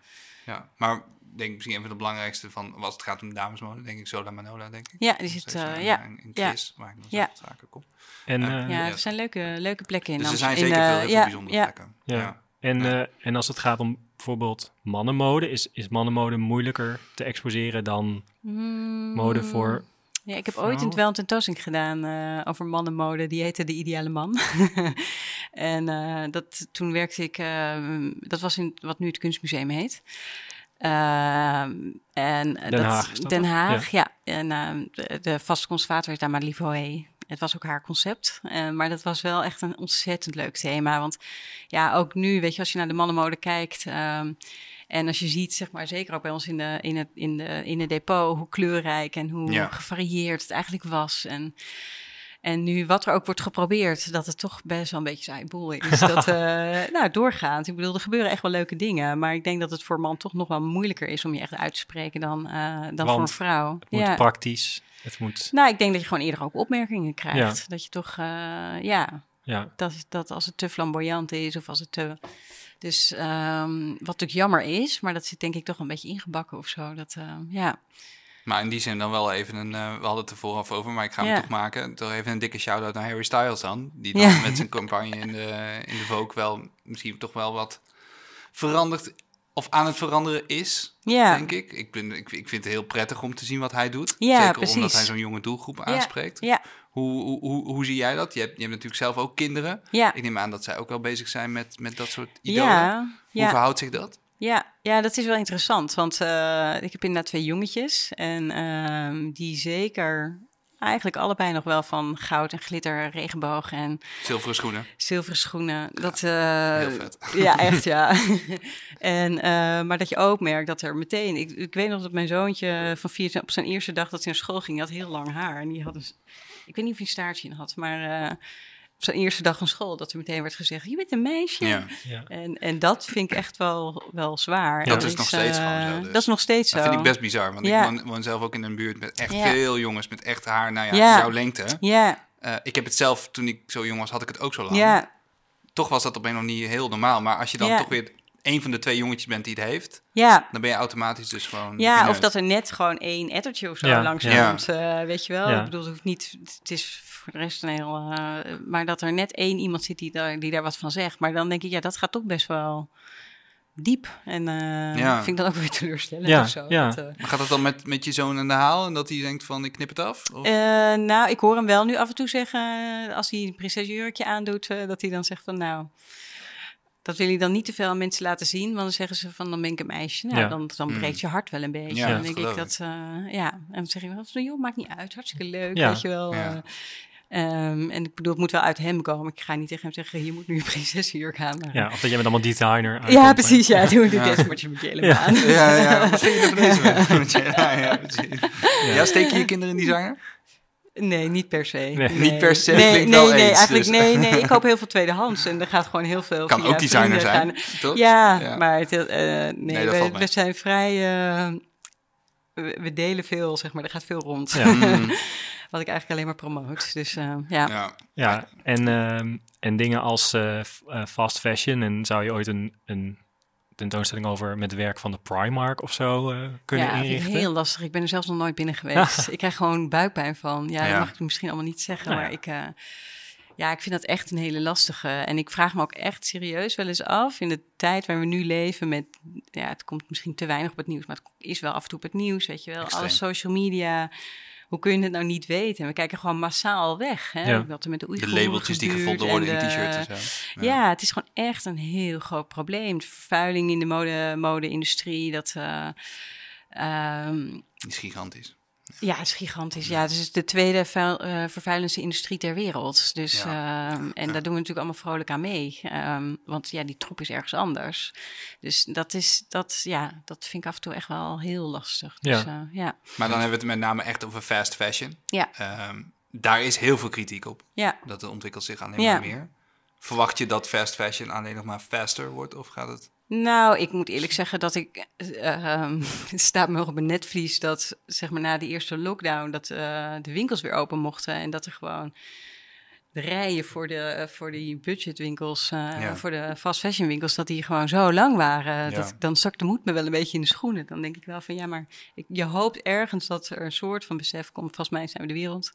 Ja. Maar ik denk misschien een van de belangrijkste van, als het gaat om damesmode, denk ik Zola Manola, denk ik. Ja, die zit, eh, eh, ja. In, in Ja. Chris, waar ik nog Ja. zaken kom. En, Ja. eh, Ja, Ja. er zijn leuke, leuke plekken in Dus er zijn zeker in, veel, eh, heel veel ja, bijzondere ja. plekken. Ja. Ja. En, Ja. eh, en als het gaat om bijvoorbeeld mannenmode, is, is mannenmode moeilijker te exposeren dan Mm, mode voor... Ja, ik heb ooit een, een tentoonstelling gedaan eh, over mannenmode. Die heette De Ideale Man. en eh, dat, toen werkte ik... eh, dat was in wat nu het Kunstmuseum heet. En Den dat, Haag dat Den? Haag, ja. En de, de vaste conservator is daar Madeleine Voé. Het was ook haar concept. Eh, maar dat was wel echt een ontzettend leuk thema. Want ja, ook nu, weet je, als je naar de mannenmode kijkt... ehm, en als je ziet, zeg maar, zeker ook bij ons in, de, in, het, in, de, in het depot, hoe kleurrijk en hoe Ja. gevarieerd het eigenlijk was. En, en nu wat er ook wordt geprobeerd, dat het toch best wel een beetje saai boel is. dat, eh, nou, doorgaand. Ik bedoel, er gebeuren echt wel leuke dingen. Maar ik denk dat het voor een man toch nog wel moeilijker is om je echt uit te spreken dan, eh, dan voor een vrouw. Het moet ja. praktisch, het moet... Nou, ik denk dat je gewoon eerder ook opmerkingen krijgt. Ja. Dat je toch, eh, ja, Ja, dat, dat als het te flamboyant is of als het te... Dus ehm, wat natuurlijk jammer is, maar dat zit denk ik toch een beetje ingebakken of zo. Dat, ehm, ja. Maar in die zin dan wel even een... eh, we hadden het er vooraf over, maar ik ga hem Ja. toch maken. Toch even een dikke shout-out naar Harry Styles dan. Die dan Ja. met zijn campagne in de, in de Vogue wel... Misschien toch wel wat veranderd... Of aan het veranderen is, Ja. denk ik. Ik, ben, ik. ik vind het heel prettig om te zien wat hij doet. Ja, Zeker precies. omdat hij zo'n jonge doelgroep aanspreekt. Ja, Hoe, hoe, hoe, hoe zie jij dat? Je hebt, je hebt natuurlijk zelf ook kinderen. ja, Ik neem aan dat zij ook wel bezig zijn met, met dat soort idolen. ja, Hoe ja. verhoudt zich dat? Ja, ja, dat is wel interessant. Want eh, ik heb inderdaad twee jongetjes. En ehm, die zeker eigenlijk allebei nog wel van goud en glitter, regenboog en Zilveren schoenen. zilveren schoenen. Dat, eh, Heel vet. Ja, echt ja. en, eh, maar dat je ook merkt dat er meteen... Ik, ik weet nog dat mijn zoontje van vier op zijn eerste dag dat hij naar school ging... die had heel lang haar en die had een... Ik weet niet of hij een staartje in had, maar... eh, op zijn eerste dag van school, dat er meteen werd gezegd: Je bent een meisje. Ja. Ja. En, en dat vind ik echt wel, wel zwaar. Dat is nog steeds eh, gewoon zo, dus. Dat is nog steeds zo. Dat vind ik best bizar. Want Ja. ik woon, woon zelf ook in een buurt met echt Ja. veel jongens met echt haar. Nou ja, Ja. jouw lengte. Ja, Eh, ik heb het zelf, toen ik zo jong was, had ik het ook zo lang. ja, Toch was dat op een of andere manier heel normaal. Maar als je dan Ja. toch weer een van de twee jongetjes bent die het heeft... ja. dan ben je automatisch dus gewoon Ja, of dat er net gewoon één ettertje of zo Ja, langs ja. komt. eh, weet je wel? Ja. Ik bedoel, het hoeft niet... Het is voor de rest een heel... eh, maar dat er net één iemand zit die daar, die daar wat van zegt. Maar dan denk ik, ja, dat gaat toch best wel diep. En eh Ja. vind ik dan ook weer teleurstellend Ja, of zo. ja. Dat, Maar gaat dat dan met, met je zoon aan de haal en dat hij denkt van ik knip het af? Of? Eh, nou, ik hoor hem wel nu af en toe zeggen, als hij een prinsesjurkje aandoet, eh, dat hij dan zegt van nou, dat wil hij dan niet te veel aan mensen laten zien, want dan zeggen ze van dan ben ik een meisje. Nou, Ja. dan, dan Mm. breekt je hart wel een beetje. Ja, dan denk ik dat, eh, ja, en dan zeg je wel, van, joh, maakt niet uit, hartstikke leuk, Ja. weet je wel. Ja. eh. Ehm, en ik bedoel, het moet wel uit hem komen. Ik ga niet tegen hem zeggen, je moet nu een prinsesjurk aan. Maar- ja, of dat jij met allemaal designer ja, precies. Ja, doe, dit maar je met je hele Ja. baan. Ja, ja. Wat vind je er van deze ja, ja, precies. Ja, steek je je kinderen in designer? Nee, niet per se. Nee. Niet per se, Nee, klinkt nee, wel nee, eens, eigenlijk dus. nee, nee. Ik koop heel veel tweedehands en er gaat gewoon heel veel. Kan via ook designer zijn, gaan. toch? Ja, Ja. maar het, eh, nee, Nee, we, zijn vrij. eh, we, we delen veel, zeg maar. Er gaat veel rond. Ja. Mm, Wat ik eigenlijk alleen maar promoot. Dus eh, ja. ja. Ja, en, ehm, en dingen als fast fashion. En zou je ooit een, een tentoonstelling over met werk van de Primark of zo eh, kunnen ja, inrichten? heel lastig. Ik ben er zelfs nog nooit binnen geweest. ik krijg gewoon buikpijn van. Ja, Ja. dat mag ik misschien allemaal niet zeggen. Nou maar ja. ik, eh, ja, ik vind dat echt een hele lastige. En ik vraag me ook echt serieus wel eens af in de tijd waar we nu leven met, ja, het komt misschien te weinig op het nieuws, maar het is wel af en toe op het nieuws, weet je wel. Extreem. Alle social media. Hoe kun je het nou niet weten? We kijken gewoon massaal weg. Hè? Ja. Wat er met de De labeltjes die gevonden worden en in t-shirts en zo. ja. het is gewoon echt een heel groot probleem. De vervuiling in de mode- mode-industrie, dat... eh, ehm, Die is gigantisch. Ja, het is gigantisch. Ja, het is de tweede vuil, eh, vervuilendste industrie ter wereld. Dus, Ja. ehm, en daar doen we natuurlijk allemaal vrolijk aan mee. Ehm, want ja, die troep is ergens anders. Dus dat, is, dat, ja, dat vind ik af en toe echt wel heel lastig. Dus, Ja. ja. ja, Maar dan hebben we het met name echt over fast fashion. ja, Ehm, daar is heel veel kritiek op. ja. Dat ontwikkelt zich alleen Ja. maar meer. Verwacht je dat fast fashion alleen nog maar faster wordt? Of gaat het... Nou, ik moet eerlijk zeggen dat ik. eh, ehm, het staat me nog op mijn netvlies dat, zeg maar, na de eerste lockdown. dat eh, de winkels weer open mochten. En dat er gewoon. de rijen voor, de, eh, voor die budgetwinkels. Ja. voor de fast fashion winkels. dat die gewoon zo lang waren. Ja. Dat, dan zakt de moed me wel een beetje in de schoenen. Dan denk ik wel van ja, maar ik, je hoopt ergens dat er een soort van besef komt. Volgens mij zijn we de wereld.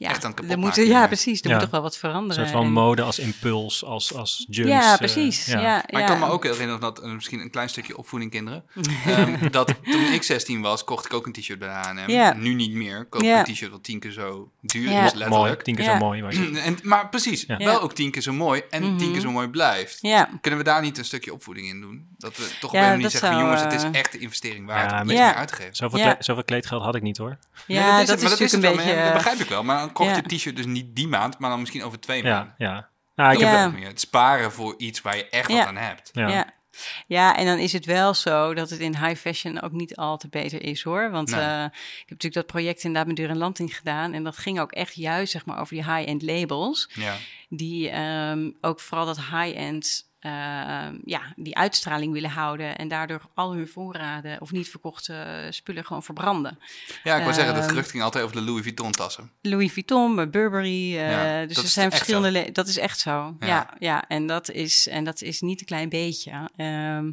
Ja, Echt aan er kapot moet, maken, ja, precies. Er Ja. moet toch wel wat Een veranderen. soort van En- mode als impuls, als, als junks. ja, eh, precies. ja. ja. Maar ja. ik kan me ook herinneren dat, eh, misschien een klein stukje opvoeding kinderen, ehm, dat toen ik 16 was, kocht ik ook een t-shirt bij de H&M. Ja. Nu niet meer. Koop ik een t-shirt wat tien keer zo duur Ja. is, Mooi, letterlijk. tien keer Ja. zo mooi. Het. En, maar precies, Ja. wel Ja. ook tien keer zo mooi en tien keer zo mooi blijft. Ja. Kunnen we daar niet een stukje opvoeding in doen? Dat we toch op Ja, een manier zeggen, zou, jongens, het is eh, echt de investering waard Ja, om maar- meer uit te geven. Zoveel, kleedgeld had ik niet hoor. Ja, dat, is maar natuurlijk een beetje... maar dat begrijp ik wel. Maar dan kocht Ja. je het t-shirt dus niet die maand, maar dan misschien over twee maanden. Ja, ja. Nou, ik heb, is meer. Het sparen voor iets waar je echt Ja. wat aan hebt. ja. Ja. ja. en dan is het wel zo dat het in high fashion ook niet al te beter is hoor. Want Nee. eh, ik heb natuurlijk dat project inderdaad met Deur en Landing gedaan. En dat ging ook echt juist zeg maar, over die high-end labels. Ja. Die ehm, ook vooral dat high-end eh, ja, die uitstraling willen houden en daardoor al hun voorraden of niet verkochte spullen gewoon verbranden. Ja, ik wil zeggen, dat Ehm, gerucht ging altijd over de Louis Vuitton tassen. Louis Vuitton, Burberry. eh, Ja, dus er zijn verschillende. le- Dat is echt zo. Ja. Ja, ja, en, dat is, en dat is niet een klein beetje. Ehm,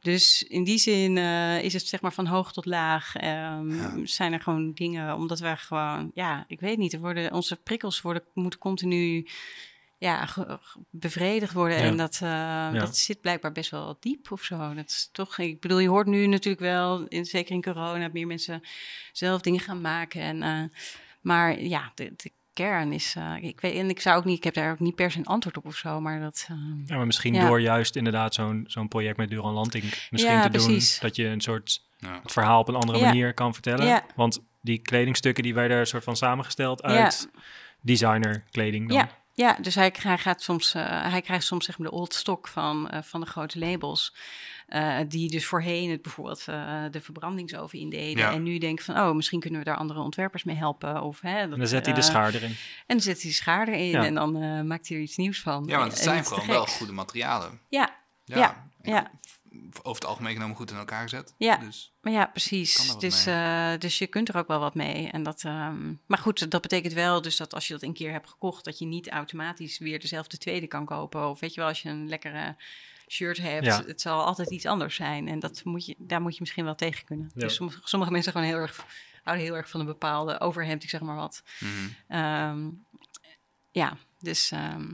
dus in die zin eh, is het zeg maar van hoog tot laag. ehm, Ja. Zijn er gewoon dingen, omdat wij gewoon, ja, ik weet niet, er worden, onze prikkels worden, moeten continu ja, bevredigd worden. Ja. En dat, eh, dat zit blijkbaar best wel diep of zo. Dat is toch, ik bedoel, je hoort nu natuurlijk wel, in, zeker in corona, meer mensen zelf dingen gaan maken. En, eh, maar ja, de, de kern is, eh, ik weet, en ik zou ook niet, ik heb daar ook niet per se een antwoord op of zo, maar dat, Ja, maar misschien Ja. door juist inderdaad zo'n zo'n project met Duran Lanting misschien Ja, te doen, dat je een soort Ja. het verhaal op een andere Ja. manier kan vertellen. Ja. Want die kledingstukken die werden een soort van samengesteld Ja. uit designer kleding. Dan. Ja, ja, dus hij, hij, gaat soms, eh, hij krijgt soms zeg maar de old stock van, eh, van de grote labels. eh, die dus voorheen het bijvoorbeeld eh, de verbrandingsoven indeden. Ja. En nu denken van, oh, misschien kunnen we daar andere ontwerpers mee helpen. Of, hè, dat, En dan zet hij de schaar erin. En dan zet hij de schaar erin Ja. en dan eh, maakt hij er iets nieuws van. Ja, want het zijn gewoon wel goede materialen. Ja, Ja, ja. Over het algemeen genomen goed in elkaar gezet. Ja. Dus, Maar ja, precies. Dus, eh, dus je kunt er ook wel wat mee. En dat, ehm, maar goed, dat betekent wel dus dat als je dat een keer hebt gekocht, dat je niet automatisch weer dezelfde tweede kan kopen. Of weet je wel, als je een lekkere shirt hebt, Ja. het zal altijd iets anders zijn. En dat moet je, daar moet je misschien wel tegen kunnen. Ja. Dus sommige, sommige mensen gewoon heel erg, houden heel erg van een bepaalde overhemd, ik zeg maar wat. mhm. Ehm, ja, dus. ehm,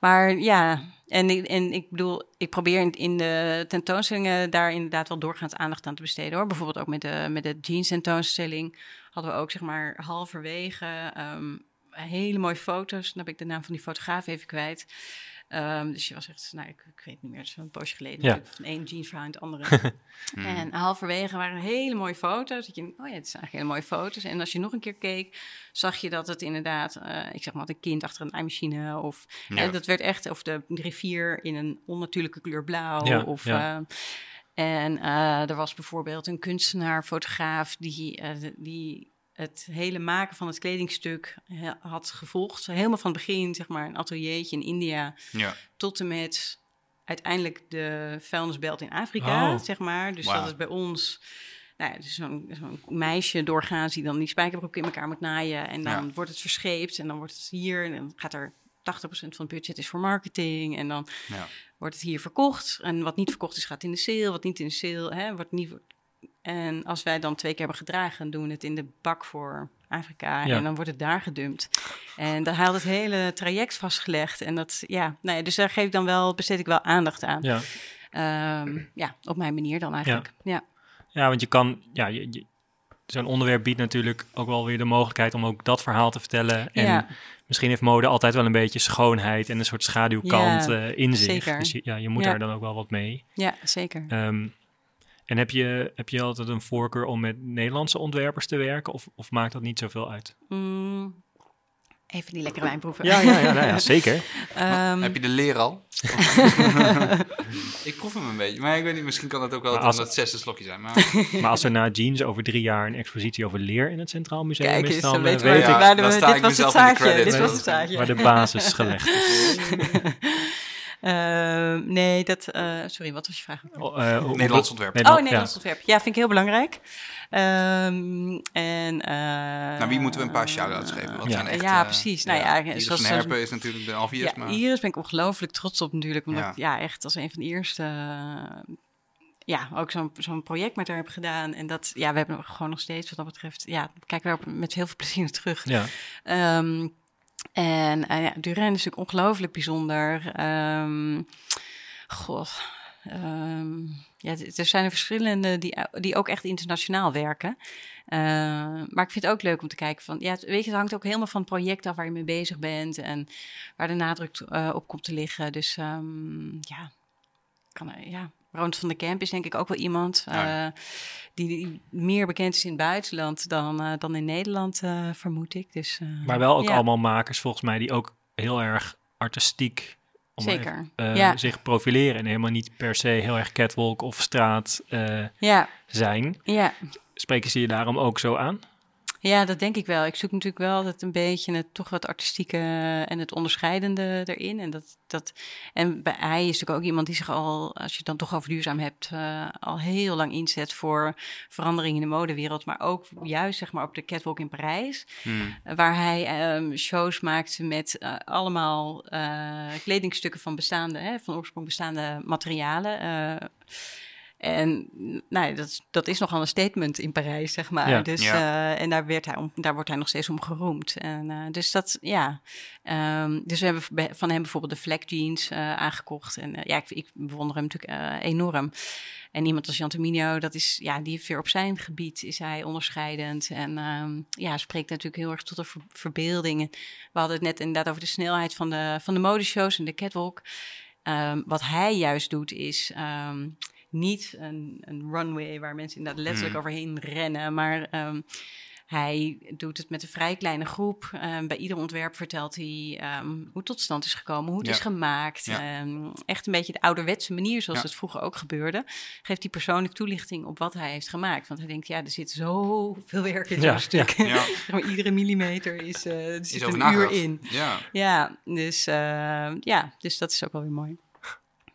maar ja, en, en ik bedoel, ik probeer in, in de tentoonstellingen daar inderdaad wel doorgaans aandacht aan te besteden hoor. Bijvoorbeeld ook met de, met de jeans tentoonstelling hadden we ook zeg maar halverwege ehm, hele mooie foto's. Dan heb ik de naam van die fotograaf even kwijt. Ehm, dus je was echt, nou, ik, ik weet niet meer, het is een poosje geleden. Ja. Van één jeansvrouw in het andere. Mhm. En halverwege waren hele mooie foto's. Dat je, oh ja, het zijn eigenlijk hele mooie foto's. En als je nog een keer keek, zag je dat het inderdaad, eh, ik zeg maar, een kind achter een naaimachine. Of Ja. en dat werd echt, of de rivier in een onnatuurlijke kleur blauw. Ja, of, ja. eh, en eh, er was bijvoorbeeld een kunstenaar, fotograaf, die, eh, die het hele maken van het kledingstuk had gevolgd. Helemaal van het begin, zeg maar, een ateliertje in India ja. tot en met uiteindelijk de vuilnisbelt in Afrika, Oh. zeg maar. Dus dat is bij ons nou ja, dus zo'n zo'n meisje doorgaans die dan die spijkerbroek in elkaar moet naaien. En dan Ja. wordt het verscheept en dan wordt het hier... en dan gaat er 80% van het budget is voor marketing. En dan Ja. wordt het hier verkocht. En wat niet verkocht is, gaat in de sale. Wat niet in de sale, hè, wordt niet... En als wij dan twee keer hebben gedragen, dan doen we het in de bak voor Afrika. Ja. En dan wordt het daar gedumpt. En daar haalt het hele traject vastgelegd. En dat, ja, nou ja, dus daar geef ik dan wel, besteed ik wel aandacht aan. Ja. Ehm, ja, op mijn manier dan eigenlijk. Ja, ja, want je kan... Ja, je, je- Zo'n onderwerp biedt natuurlijk ook wel weer de mogelijkheid om ook dat verhaal te vertellen. En Ja. misschien heeft mode altijd wel een beetje schoonheid en een soort schaduwkant eh, in zich. zeker. Dus je, ja, je moet daar dan ook wel wat mee. ja zeker. Ehm, en heb je, heb je altijd een voorkeur om met Nederlandse ontwerpers te werken? Of, of maakt dat niet zoveel uit? Mm, even die lekkere wijn proeven. Ja, ja, ja, nou ja zeker. Ehm, Heb je de leer al? ik proef hem een beetje, maar ik weet niet, misschien kan het ook wel als- het zesde slokje zijn. Maar Maar als er na jeans over drie jaar een expositie over leer in het Centraal Museum Kijk is, dan dan eh, weet ja, ik dan sta dit ik was het mezelf in de zaadje. credits. Dit was het Weet- zaadje. waar de basis gelegd is. Ehm, nee, dat... eh, sorry, wat was je vraag? Oh, eh, Nederlands ontwerp. Oh, Nederlands ontwerp. Ja, vind ik heel belangrijk. Ehm, en, eh, Nou, wie moeten we een paar shout-outs geven? Wat Ja. zijn echt, Ja, precies. Nou ja, Iris zoals- van Herpen is natuurlijk de obvious, ja, maar... Iris ben ik ongelooflijk trots op natuurlijk. Omdat Ja. ik ja, echt als een van de eerste... ja, ook zo'n zo'n project met haar heb gedaan. En dat, ja, we hebben gewoon nog steeds wat dat betreft... Ja, kijken we daar met heel veel plezier naar terug. Ja, Ehm, en eh, ja, Duran is natuurlijk ongelooflijk bijzonder. Ehm God. Ehm, ja, er zijn er verschillende die, die ook echt internationaal werken. Eh, maar ik vind het ook leuk om te kijken van... Ja, het- weet je, het hangt ook helemaal van het project af waar je mee bezig bent... en waar de nadruk eh, op komt te liggen. Dus ehm, ja, kan, ja, Ronald van der Kemp is denk ik ook wel iemand... Ja. eh, die, meer bekend is in het buitenland dan, eh, dan in Nederland, eh, vermoed ik. Dus, maar wel ook ja, allemaal makers volgens mij die ook heel erg artistiek om maar Zeker, even, ja. zich profileren. En helemaal niet per se heel erg catwalk of straat zijn. ja. Spreken ze je daarom ook zo aan? Ja, dat denk ik wel. Ik zoek natuurlijk wel altijd een beetje het toch wat artistieke en het onderscheidende erin. En, dat, dat, en bij, hij is natuurlijk ook iemand die zich al, als je het dan toch over duurzaam hebt, uh, al heel lang inzet voor verandering in de modewereld. Maar ook juist zeg maar op de catwalk in Parijs, Hmm. waar hij um, shows maakte met uh, allemaal uh, kledingstukken van bestaande, hè, van oorsprong bestaande materialen. En nou, dat, dat is nogal een statement in Parijs, zeg maar. Ja. Dus, Ja. uh, en daar, werd hij om, daar wordt hij nog steeds om geroemd. En, uh, dus dat, ja. Um, dus we hebben van hem bijvoorbeeld de Fleck jeans uh, aangekocht. En ja, ik, ik bewonder hem natuurlijk uh, enorm. En iemand als Jan Terminio, dat is, ja, die heeft weer op zijn gebied, is hij onderscheidend. En um, ja, spreekt natuurlijk heel erg tot de ver verbeelding. We hadden het net inderdaad over de snelheid van de, van de modeshows en de catwalk. Um, wat hij juist doet, is um, niet een, een, runway waar mensen inderdaad letterlijk Mm. overheen rennen, maar um, hij doet het met een vrij kleine groep. Um, bij ieder ontwerp vertelt hij um, hoe het tot stand is gekomen, hoe het Ja. is gemaakt. Ja. Um, echt een beetje de ouderwetse manier zoals Ja. het vroeger ook gebeurde. Geeft hij persoonlijk toelichting op wat hij heeft gemaakt. Want hij denkt, ja, er zit zoveel werk in zo'n Ja, stuk. Ja. Zeg maar, iedere millimeter is, uh, er zit Is een uur in. Ja. Ja, dus, uh, ja, dus dat is ook wel weer mooi.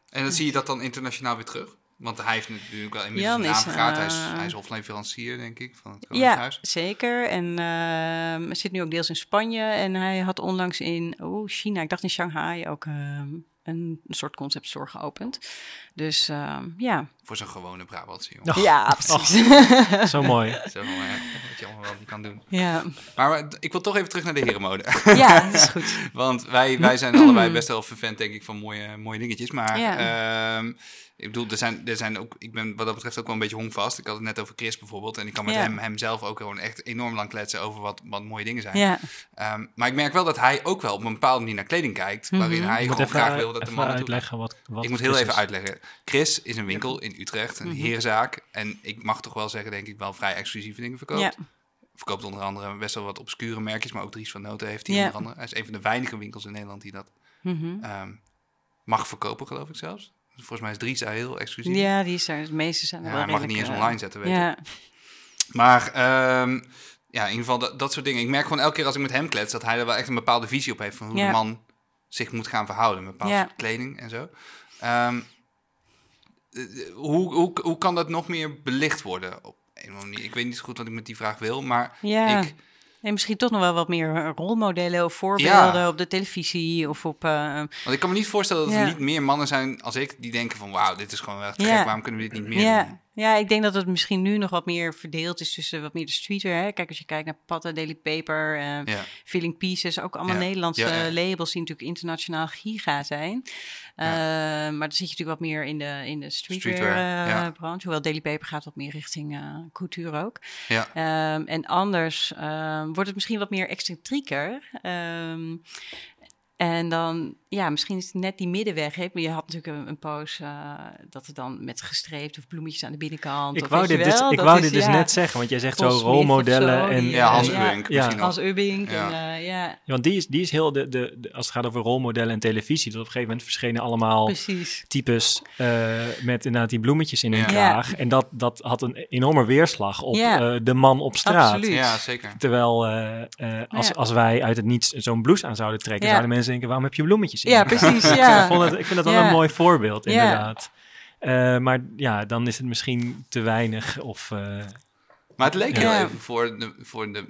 En dan zie je dat dan internationaal weer terug? Want hij heeft natuurlijk wel inmiddels Jan een naam vergaard. hij, is, eh, hij is denk ik, van het Ja, Koningshuis. zeker. En uh, hij zit nu ook deels in Spanje. En hij had onlangs in oh, China, ik dacht in Shanghai, ook uh, een, soort concept store geopend. Dus uh, ja. Voor zo'n gewone Brabantse jongen. Oh. Ja, precies. Zo mooi. Zo hè, wat je allemaal wel niet kan doen. ja. Maar ik wil toch even terug naar de herenmode. ja, dat is goed. Want wij, wij zijn allebei best wel vervent, denk ik, van mooie, mooie dingetjes. Maar Ja. ehm, ik bedoel, er zijn, er zijn ook, ik ben wat dat betreft ook wel een beetje hongvast. Ik had het net over Chris bijvoorbeeld. En ik kan met Ja. hem, hem zelf ook gewoon echt enorm lang kletsen over wat, wat mooie dingen zijn. Ja, Ehm, maar ik merk wel dat hij ook wel op een bepaalde manier naar kleding kijkt. Waarin Mhm. hij gewoon even, graag wil dat de mannen uitleggen wat, wat ik moet heel Chris even is. uitleggen. Chris is een winkel in Utrecht, een Mhm. herenzaak. En ik mag toch wel zeggen, denk ik, wel vrij exclusieve dingen verkoopt. ja, Verkoopt onder andere best wel wat obscure merkjes, maar ook Dries van Noten heeft hij Ja. onder andere. Hij is een van de weinige winkels in Nederland die dat Mhm. ehm, mag verkopen, geloof ik zelfs. Volgens mij is Dries daar heel exclusief. ja, die is er. De meeste zijn Ja, wel mag het niet eens online zetten, weet. Ja, Maar ehm, ja, in ieder geval dat, dat soort dingen. Ik merk gewoon elke keer als ik met hem klets, dat hij er wel echt een bepaalde visie op heeft van hoe de man zich moet gaan verhouden. Met bepaalde kleding en zo. Ehm, eh, hoe, hoe, hoe kan dat nog meer belicht worden? Op een of manier? Ik weet niet zo goed wat ik met die vraag wil, maar ja. ik... En misschien toch nog wel wat meer rolmodellen of voorbeelden op de televisie of op... eh, Want ik kan me niet voorstellen dat Ja. er niet meer mannen zijn als ik die denken van wauw, dit is gewoon echt Ja. gek, waarom kunnen we dit niet meer ja. doen? Ja, ik denk dat het misschien nu nog wat meer verdeeld is tussen wat meer de streetwear. Hè? Kijk, als je kijkt naar Patta, Daily Paper, eh, Ja. Feeling Pieces, ook allemaal Ja. Nederlandse Ja, labels die natuurlijk internationaal giga zijn. Eh, maar dan zit je natuurlijk wat meer in de, in de streetwear, Streetwear, eh, branche. Hoewel Daily Paper gaat wat meer richting eh couture ook. Ja. Ehm, en anders ehm, wordt het misschien wat meer excentrieker. Ehm, en dan, ja, misschien is het net die middenweg. Hè? Je had natuurlijk een, een poos eh, dat het dan met gestreept of bloemetjes aan de binnenkant. Ik of wou dit, dus, ik wou is, dit dus ja, net zeggen, want jij zegt zo rolmodellen. zo, en, Ja, eh, Hans. Ubbink Ja. Als Ubbing. Ja. En, eh, ja, Want die is, die is heel, de, de, de- als het gaat over rolmodellen en televisie, dat op een gegeven moment verschenen allemaal precies. types eh, met inderdaad die bloemetjes in hun Ja. kraag. En dat, dat had een enorme weerslag op Ja. eh, de man op straat. Absoluut. Ja, zeker. Terwijl eh, eh, als, Ja. als wij uit het niets zo'n blouse aan zouden trekken, Ja. zouden mensen denken, waarom heb je bloemetjes in? Ja, precies. Ja. ik, vond het, ik vind dat wel Ja. een mooi voorbeeld, Ja. inderdaad. Eh, maar ja, dan is het misschien te weinig of... eh, Maar het leek Ja. heel even voor de, voor, de,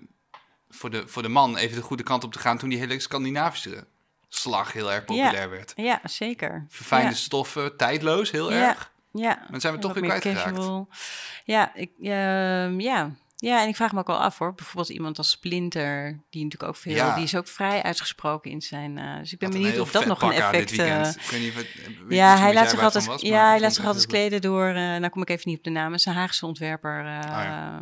voor, de, voor de man even de goede kant op te gaan toen die hele Scandinavische slag heel erg populair werd. ja, zeker. Verfijnde Ja. stoffen, tijdloos, heel Ja. erg. Ja. Maar zijn we toch weer kwijtgeraakt. casual. Ja, ik, ehm, ja. Ja, en ik vraag me ook wel af hoor. Bijvoorbeeld iemand als Splinter, die natuurlijk ook veel, Ja. die is ook vrij uitgesproken in zijn. eh, dus ik ben benieuwd of dat nog een dit effect. eh, weekend. Ik weet niet wat- weet ja, hij laat zich altijd, was, ja, hij laat zich altijd kleden door. eh nou kom ik even niet op de naam. Het is een Haagse ontwerper. eh, ja.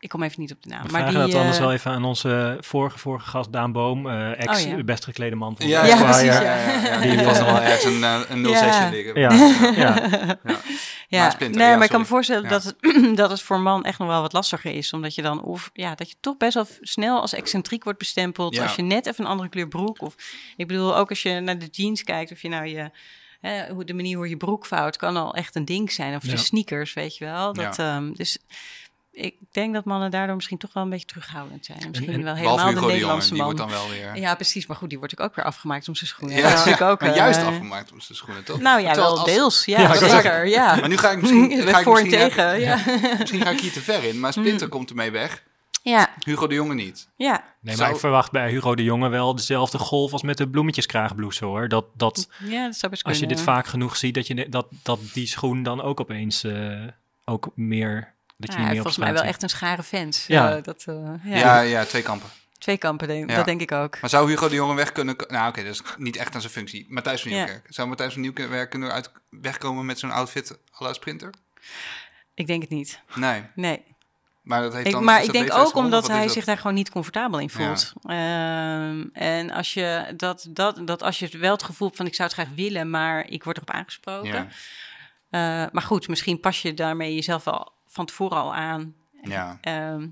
Ik kom even niet op de naam. we maar vragen die, dat anders eh, wel even aan onze vorige, vorige gast Daan Boom, eh, ex Oh, ja. best geklede man van Ja, Ja, ja, precies, ja, ja. ja, ja, ja. Die, eh, nog wel ergens een, een 06 Ja. liggen. Ja, ja. Ja, Maar Splinter, nee, ja, maar ik kan me voorstellen Ja. dat, het, dat het voor een man echt nog wel wat lastiger is. Omdat je dan of ja, dat je toch best wel snel als excentriek wordt bestempeld. Ja. Als je net even een andere kleur broek. Of ik bedoel, ook als je naar de jeans kijkt, of je nou je. Hè, hoe de manier hoe je broek vouwt, kan al echt een ding zijn. Of Ja. de sneakers, weet je wel. Dat, ehm, dus ik denk dat mannen daardoor misschien toch wel een beetje terughoudend zijn. Misschien en- wel helemaal de Nederlandse die man. wordt dan wel weer... Ja, precies. Maar goed, die wordt ook weer afgemaakt om zijn schoenen. Ja, dat ook, maar juist eh, afgemaakt op zijn schoenen, toch? Nou ja, Terwijl wel als- deels. Ja, zeker. Ja. Maar nu ga ik misschien... Ga ik voor en misschien tegen. Ja. Misschien ga ik hier te ver in, maar Splinter komt ermee weg. Ja. Hugo de Jonge niet. ja. Nee, Zou- maar ik verwacht bij Hugo de Jonge wel dezelfde golf als met de bloemetjeskraagblouse hoor. Dat, dat Ja, dat zou best als je kunnen. dit vaak genoeg ziet, dat, je, dat, dat die schoen dan ook opeens eh, ook meer... Dat je Ja, meer op volgens mij wel echt een schare fans. Ja. Ja. dat, eh, ja. Ja, ja, twee kampen. Twee kampen, denk, Ja. dat denk ik ook. Maar zou Hugo de Jonge weg kunnen... Nou, oké, dat is niet echt aan zijn functie. Matthijs van Ja. Nieuwkerk. Zou Matthijs van Nieuwkerk kunnen uit, wegkomen met zo'n outfit à la Sprinter? Ik denk het niet. Nee. Nee. Maar dat heeft Ik, dan... maar is ik denk ook omdat hij zich daar gewoon niet comfortabel in voelt. Ehm, en als je dat, dat, dat als je wel het gevoel hebt van ik zou het graag willen, maar ik word erop aangesproken. Ja, Eh, maar goed, misschien pas je daarmee jezelf al van tevoren al aan. ja. Ehm,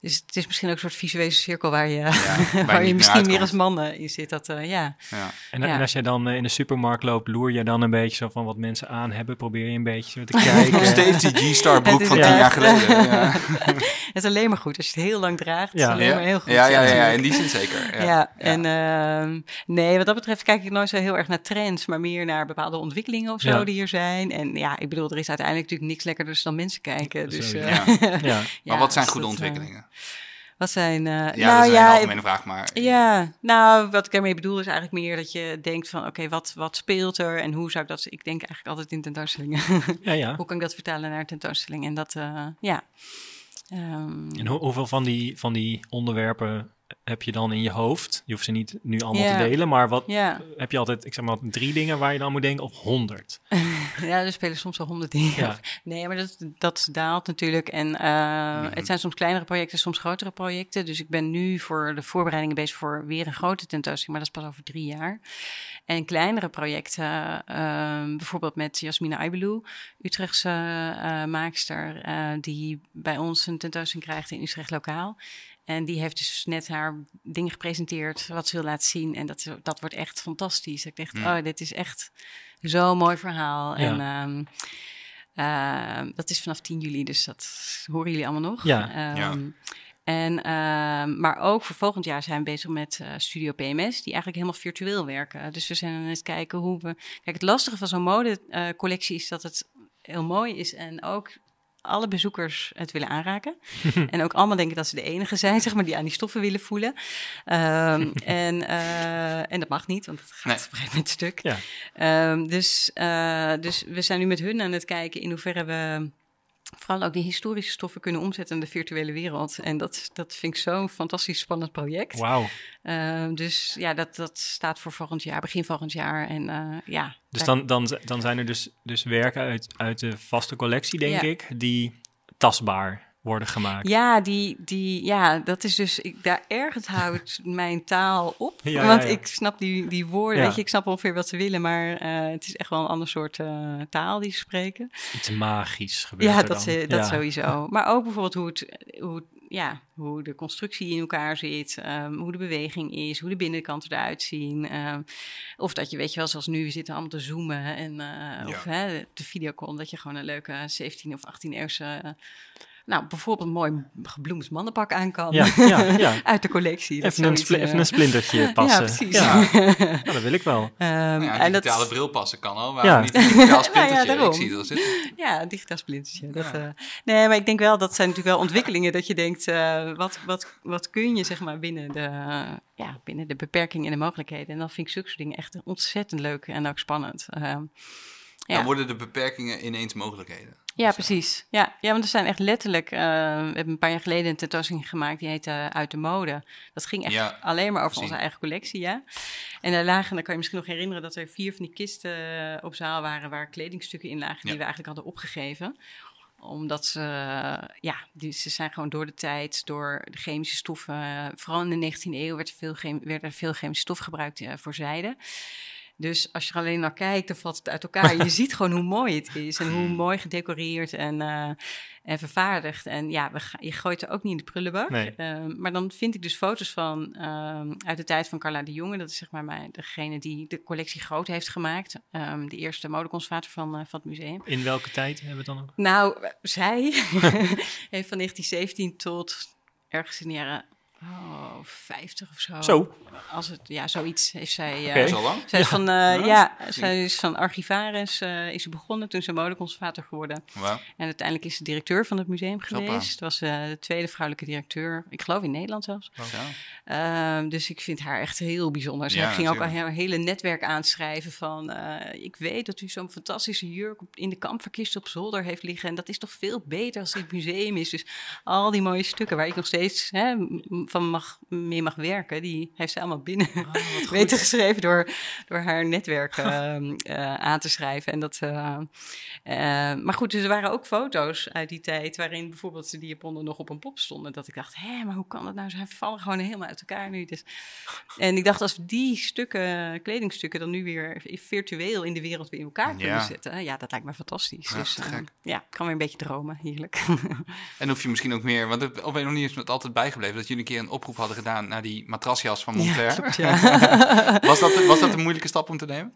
dus het is misschien ook een soort visuele cirkel waar je, Ja, waar waar je niet misschien meer als mannen in zit. Dat, eh, ja. ja. En, Ja. en als jij dan eh, in de supermarkt loopt, loer je dan een beetje zo van wat mensen aan hebben. Probeer je een beetje zo te kijken. Nog steeds die G-Star broek van tien jaar geleden. Ja, Het is alleen maar goed. Als je het heel lang draagt, is Ja. alleen ja. maar heel goed. ja, ja, ja, in die zin zeker. Ja. Ja, en ehm, nee, wat dat betreft kijk ik nooit zo heel erg naar trends, maar meer naar bepaalde ontwikkelingen of zo Ja. die er zijn. En ja, ik bedoel, er is uiteindelijk natuurlijk niks lekkerder dan mensen kijken. Dus, eh, Ja. ja. Maar wat zijn dus goede dat, ontwikkelingen? Wat zijn, eh, Ja, dat nou is een ja, algemene vraag, maar... ja, nou, wat ik ermee bedoel is eigenlijk meer dat je denkt van, oké, wat, wat speelt er en hoe zou ik dat... Ik denk eigenlijk altijd in tentoonstellingen. ja, ja. hoe kan ik dat vertalen naar een tentoonstelling? En dat, eh, ja. Ehm, En hoe- hoeveel van die, van die onderwerpen heb je dan in je hoofd? Je hoeft ze niet nu allemaal te delen, maar wat heb je altijd, ik zeg maar, drie dingen waar je dan moet denken of honderd? Ja, er spelen soms wel honderd dingen. Ja. Nee, maar dat, dat daalt natuurlijk. En eh, Mhm. het zijn soms kleinere projecten, soms grotere projecten. Dus ik ben nu voor de voorbereidingen bezig voor weer een grote tentoonstelling, maar dat is pas over drie jaar. En kleinere projecten, eh, bijvoorbeeld met Jasmina Aibelou, Utrechtse eh, maakster, eh, die bij ons een tentoonstelling krijgt in Utrecht Lokaal. En die heeft dus net haar dingen gepresenteerd, wat ze wil laten zien. En dat, dat wordt echt fantastisch. Ik dacht, Hmm. oh, dit is echt zo'n mooi verhaal. Ja. En ehm, ehm, dat is vanaf 10 juli, dus dat horen jullie allemaal nog. Ja. Ehm, Ja. En, maar ook voor volgend jaar zijn we bezig met eh, Studio PMS, die eigenlijk helemaal virtueel werken. Dus we zijn aan het kijken hoe we. Kijk, het lastige van zo'n modecollectie is dat het heel mooi is en ook alle bezoekers het willen aanraken. en ook allemaal denken dat ze de enige zijn, zeg maar, die aan die stoffen willen voelen. Ehm, en, eh, en dat mag niet, want het gaat Nee. op een gegeven moment stuk. Ja. Ehm, dus, eh, dus we zijn nu met hun aan het kijken in hoeverre we vooral ook die historische stoffen kunnen omzetten in de virtuele wereld. En dat, dat vind ik zo'n fantastisch spannend project. Wauw. Ehm, dus ja, dat, dat staat voor volgend jaar, begin volgend jaar. En eh, ja, Dus dan, dan, dan zijn er dus, dus werken uit, uit de vaste collectie, denk Ja. ik, die tastbaar worden gemaakt. Ja, die, die, ja, dat is dus, ik, daar ergens houdt mijn taal op. Ja, want ja. ik snap die, die woorden, Ja. weet je, ik snap ongeveer wat ze willen, maar eh, het is echt wel een ander soort eh, taal die ze spreken. Iets magisch gebeurt Ja, er dat, dan. ze- dat Ja. sowieso. Maar ook bijvoorbeeld hoe, het, hoe, ja, hoe de constructie in elkaar zit, ehm, hoe de beweging is, hoe de binnenkant eruit zien. ehm, of dat je, weet je wel, zoals nu, we zitten allemaal te zoomen. En, eh, Of hè, de videocall, dat je gewoon een leuke 17 of 18 eeuwse... nou, bijvoorbeeld een mooi gebloemd mannenpak aan kan. Ja, ja, ja. Uit de collectie. Dat Even, een zoiets, eh, even een splintertje passen. Ja, precies. Ja, ja, dat wil ik wel. Ehm, Ja, een en dat- digitale bril passen kan al. Ja. niet een digitaal splintertje? Nou ik zie het al zitten. Ja, een digitaal splintertje. Dat, Ja. eh, nee, maar ik denk wel, dat zijn natuurlijk wel ontwikkelingen dat je denkt, eh, wat, wat, wat kun je zeg maar binnen de, ja, binnen de beperkingen en de mogelijkheden. En dan vind ik zulke soort dingen echt ontzettend leuk en ook spannend. Ehm, ja. Dan worden de beperkingen ineens mogelijkheden. Ja, precies. Ja, ja, want er zijn echt letterlijk... eh, we hebben een paar jaar geleden een tentoonstelling gemaakt... die heette Uit de Mode. Dat ging echt Ja, alleen maar over onze eigen collectie, ja. En daar lagen, dan kan je misschien nog herinneren... dat er vier van die kisten eh, op zaal waren... waar kledingstukken in lagen die Ja. we eigenlijk hadden opgegeven omdat ze, ja, die, ze zijn gewoon door de tijd, door de chemische stoffen. eh, vooral in de 19e eeuw werd er veel, chem- werd er veel chemische stof gebruikt eh, voor zijde. Dus als je er alleen naar kijkt, dan valt het uit elkaar. je ziet gewoon hoe mooi het is en hoe mooi gedecoreerd en, uh, en vervaardigd. En ja, we je gooit er ook niet in de prullenbak. Nee. Uh, maar dan vind ik dus foto's van uh, uit de tijd van Carla de Jonge. Dat is zeg maar mijn, degene die de collectie groot heeft gemaakt. Um, de eerste modeconservator van, van het museum. In welke tijd hebben we het dan? Nou, zij heeft van 1917 tot ergens in de jaren Oh, 50 of zo. Zo. Als het, ja, zoiets heeft zij. Uh, Oké. Is al lang? Zij is Ja. van, uh, ja, zij is van archivaris, uh, is ze begonnen toen ze modeconservator geworden. Wauw. En uiteindelijk is ze directeur van het museum geweest. Het was de tweede vrouwelijke directeur, ik geloof in Nederland zelfs. Um, dus ik vind haar echt heel bijzonder. Zij Ja, ging ook al natuurlijk. haar hele netwerk aanschrijven van... ik weet dat u zo'n fantastische jurk in de kampverkist op zolder heeft liggen... en dat is toch veel beter als dit museum is. Dus al die mooie stukken waar ik nog steeds hè, van mag, mee mag werken... die heeft ze allemaal binnen weten geschreven door, door haar netwerk um, uh, aan te schrijven. En dat, uh, uh, maar goed, dus er waren ook foto's uit die tijd... waarin bijvoorbeeld die japonnen nog op een pop stonden. Dat ik dacht, hé, maar hoe kan dat nou? Ze vallen gewoon helemaal uit elkaar nu. Dus. En ik dacht, als we die stukken, kledingstukken... dan nu weer virtueel in de wereld weer in elkaar kunnen Ja. zetten... ja, dat lijkt me fantastisch. Ja, dus te uh, gek. ja, ik kan weer een beetje dromen, heerlijk. En hoef je misschien ook meer, want het, of weet je nog niet is het altijd bijgebleven dat jullie een keer een oproep hadden gedaan naar die matrasjas van Montclair. Ja, klopt, ja. was, dat, was dat een moeilijke stap om te nemen?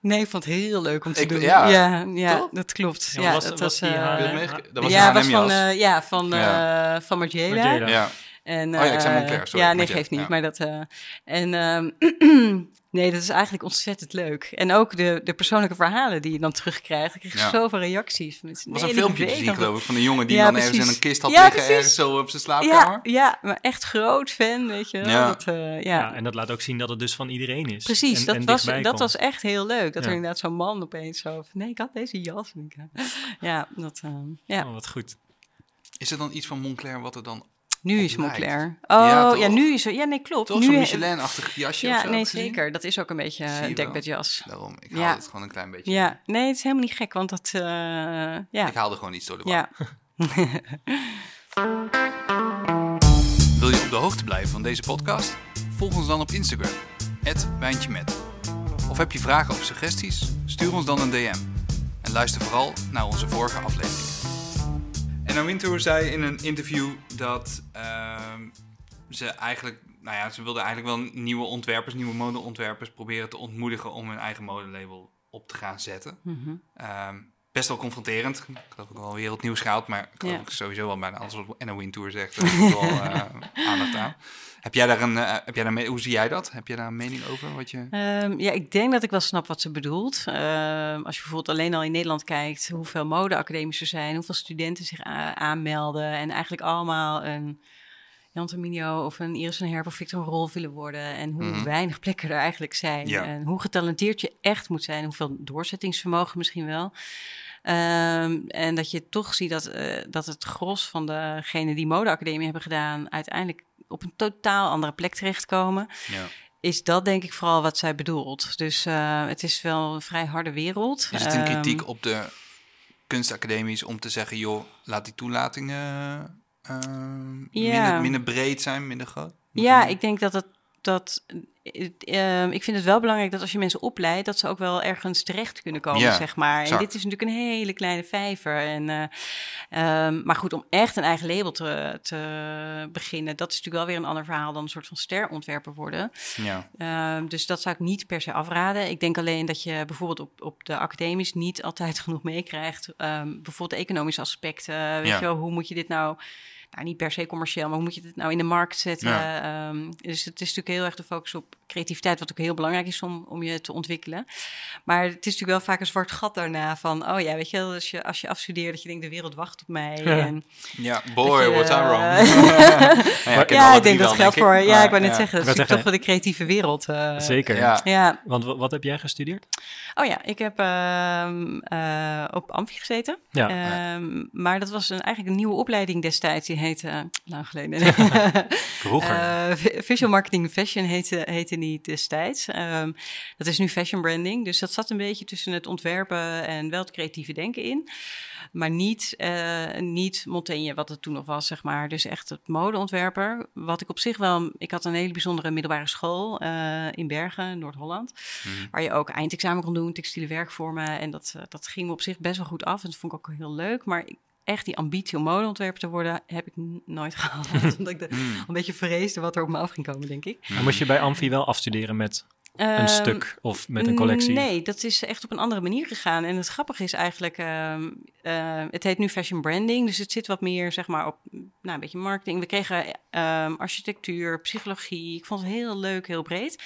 Nee, ik vond het heel leuk om te Ik- doen. ja, ja, ja, dat klopt. Ja, Ja, was- dat was die eh, meege- dat was ja, een was van, eh, ja, van, Ja. eh, van Margiela. Margiela. ja. En, Oh ja, ik zei eh, Moncler, sorry, Ja, nee, geeft niet. ja. Maar dat, eh, en ehm, nee, dat is eigenlijk ontzettend leuk. En ook de, de persoonlijke verhalen die je dan terugkrijgt. Ik kreeg Ja. zoveel reacties. Er was een filmpje gezien, nog geloof ik, van een jongen die Ja, dan ergens in precies. een kist had Ja, liggen, precies. ergens zo op zijn slaapkamer. Ja, ja, maar echt groot fan, weet je wel. Ja. Dat, eh, Ja. ja. en dat laat ook zien dat het dus van iedereen is. Precies, En- dat, en was, dat komt. was echt heel leuk. Dat Ja. er inderdaad zo'n man opeens zo van... Nee, ik had deze jas. Eh, ja, dat, eh, ja. Oh, wat goed. Is er dan iets van Montclair wat er dan... Nu is. Moncler. Oh, ja, nu is er... Ja, nee, klopt. Toch zo'n Michelin-achtig jasje of Ja, zo, nee, gezien? zeker. Dat is ook een beetje een wel. dekbedjas. Daarom, ik Ja. haal het gewoon een klein beetje. Ja, nee, het is helemaal niet gek, want dat... eh, ja, Ik haalde gewoon iets door de war. ja. Wil je op de hoogte blijven van deze podcast? Volg ons dan op Instagram, @wijntjemet. Of heb je vragen of suggesties? Stuur ons dan een DM. En luister vooral naar onze vorige afleveringen. En Wintour zei in een interview dat ehm, ze eigenlijk, nou ja, ze wilden eigenlijk wel nieuwe ontwerpers, nieuwe modeontwerpers proberen te ontmoedigen om hun eigen modelabel op te gaan zetten. Mhm. Ehm, best wel confronterend. Ik geloof ook wel wereldnieuws gehaald, maar ik geloof Ja. ik sowieso wel bijna alles wat Anna Wintour zegt. Daar wel eh, aandacht aan. Heb jij daar een, eh, heb jij daar mee, hoe zie jij dat? Heb jij daar een mening over? Wat je... Ehm, ja, ik denk dat ik wel snap wat ze bedoelt. Ehm, als je bijvoorbeeld alleen al in Nederland kijkt hoeveel modeacademies er zijn, hoeveel studenten zich aanmelden en eigenlijk allemaal een Jan Terminio of een Iris van Herp of Victor Rolf willen worden en hoe Mhm. weinig plekken er eigenlijk zijn Ja. en hoe getalenteerd je echt moet zijn, hoeveel doorzettingsvermogen misschien wel. Ehm, en dat je toch ziet dat, eh, dat het gros van degenen die modeacademie hebben gedaan uiteindelijk op een totaal andere plek terechtkomen Ja. is dat denk ik vooral wat zij bedoelt. Dus eh, het is wel een vrij harde wereld. Is het een Ehm, kritiek op de kunstacademies om te zeggen, joh, laat die toelatingen Ja. minder, minder breed zijn, minder groot? Ja, ik denk dat het. Dat, eh, ehm, ik vind het wel belangrijk dat als je mensen opleidt, dat ze ook wel ergens terecht kunnen komen, zeg maar. En dit is natuurlijk een hele kleine vijver. En, eh, ehm, maar goed, om echt een eigen label te, te beginnen, dat is natuurlijk wel weer een ander verhaal dan een soort van sterontwerper worden. Ja. Ehm, dus dat zou ik niet per se afraden. Ik denk alleen dat je bijvoorbeeld op, op de academies niet altijd genoeg meekrijgt. Ehm, bijvoorbeeld de economische aspecten. Weet je wel, hoe moet je dit nou... Nou, niet per se commercieel, maar hoe moet je dit nou in de markt zetten? Ja. Ehm, dus het is natuurlijk heel erg de focus op creativiteit, wat ook heel belangrijk is om, om je te ontwikkelen. Maar het is natuurlijk wel vaak een zwart gat daarna van, oh ja, weet je wel, als je, als je afstudeert, dat je denkt, de wereld wacht op mij. Ja. En, ja, boy, je, was I wrong. eh, Nou ja, ik denk dat geldt ik. voor, ja, ik wou net zeggen, dat is toch wel de creatieve wereld. eh. Zeker. Ja. Ja, Want wa- wat heb jij gestudeerd? Oh ja, ik heb ehm, eh, op Amfi gezeten. Ja. Ehm, maar dat was een, eigenlijk een nieuwe opleiding destijds. Die heette, lang geleden, Vroeger. eh, Vi- Visual Marketing Fashion heette, heette Ankeny destijds. Ehm, dat is nu fashion branding. Dus dat zat een beetje tussen het ontwerpen en wel het creatieve denken in. Maar niet, uh, niet Montaigne, wat het toen nog was, zeg maar. Dus echt het modeontwerper. Wat ik op zich wel... Ik had een hele bijzondere middelbare school uh, in Bergen, Noord-Holland. Mm. Waar je ook eindexamen kon doen, textiele werkvormen. En dat, uh, dat ging me op zich best wel goed af. En dat vond ik ook heel leuk. Maar ik, echt die ambitie om modeontwerper te worden, heb ik nooit gehad. Omdat ik de, mm. een beetje vreesde wat er op me af ging komen, denk ik. En moest je bij Amfi wel afstuderen met een um, stuk of met een collectie? Nee, dat is echt op een andere manier gegaan. En het grappige is eigenlijk, um, uh, het heet nu fashion branding, dus het zit wat meer zeg maar op nou, een beetje marketing. We kregen um, architectuur, psychologie. Ik vond het heel leuk, heel breed.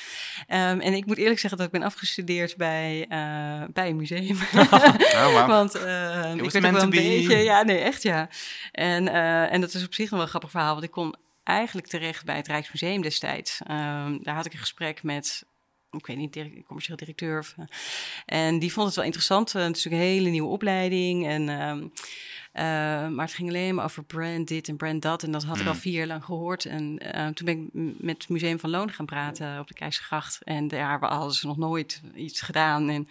en ik moet eerlijk zeggen dat ik ben afgestudeerd bij, uh, bij een museum. oh, wow. Want ik werd wel een beetje, ja, nee, echt ja. En, uh, en dat is op zich nog wel een grappig verhaal, want ik kon eigenlijk terecht bij het Rijksmuseum destijds. daar had ik een gesprek met ik weet niet, direct, commercieel directeur. Of, uh, en die vond het wel interessant. Uh, het is natuurlijk een hele nieuwe opleiding. En, uh, maar het ging alleen maar over brand dit en brand dat. En dat had ik al vier jaar lang gehoord. En toen ben ik met het Museum van Loon gaan praten op de Keizergracht. En daar hadden ze nog nooit iets gedaan. En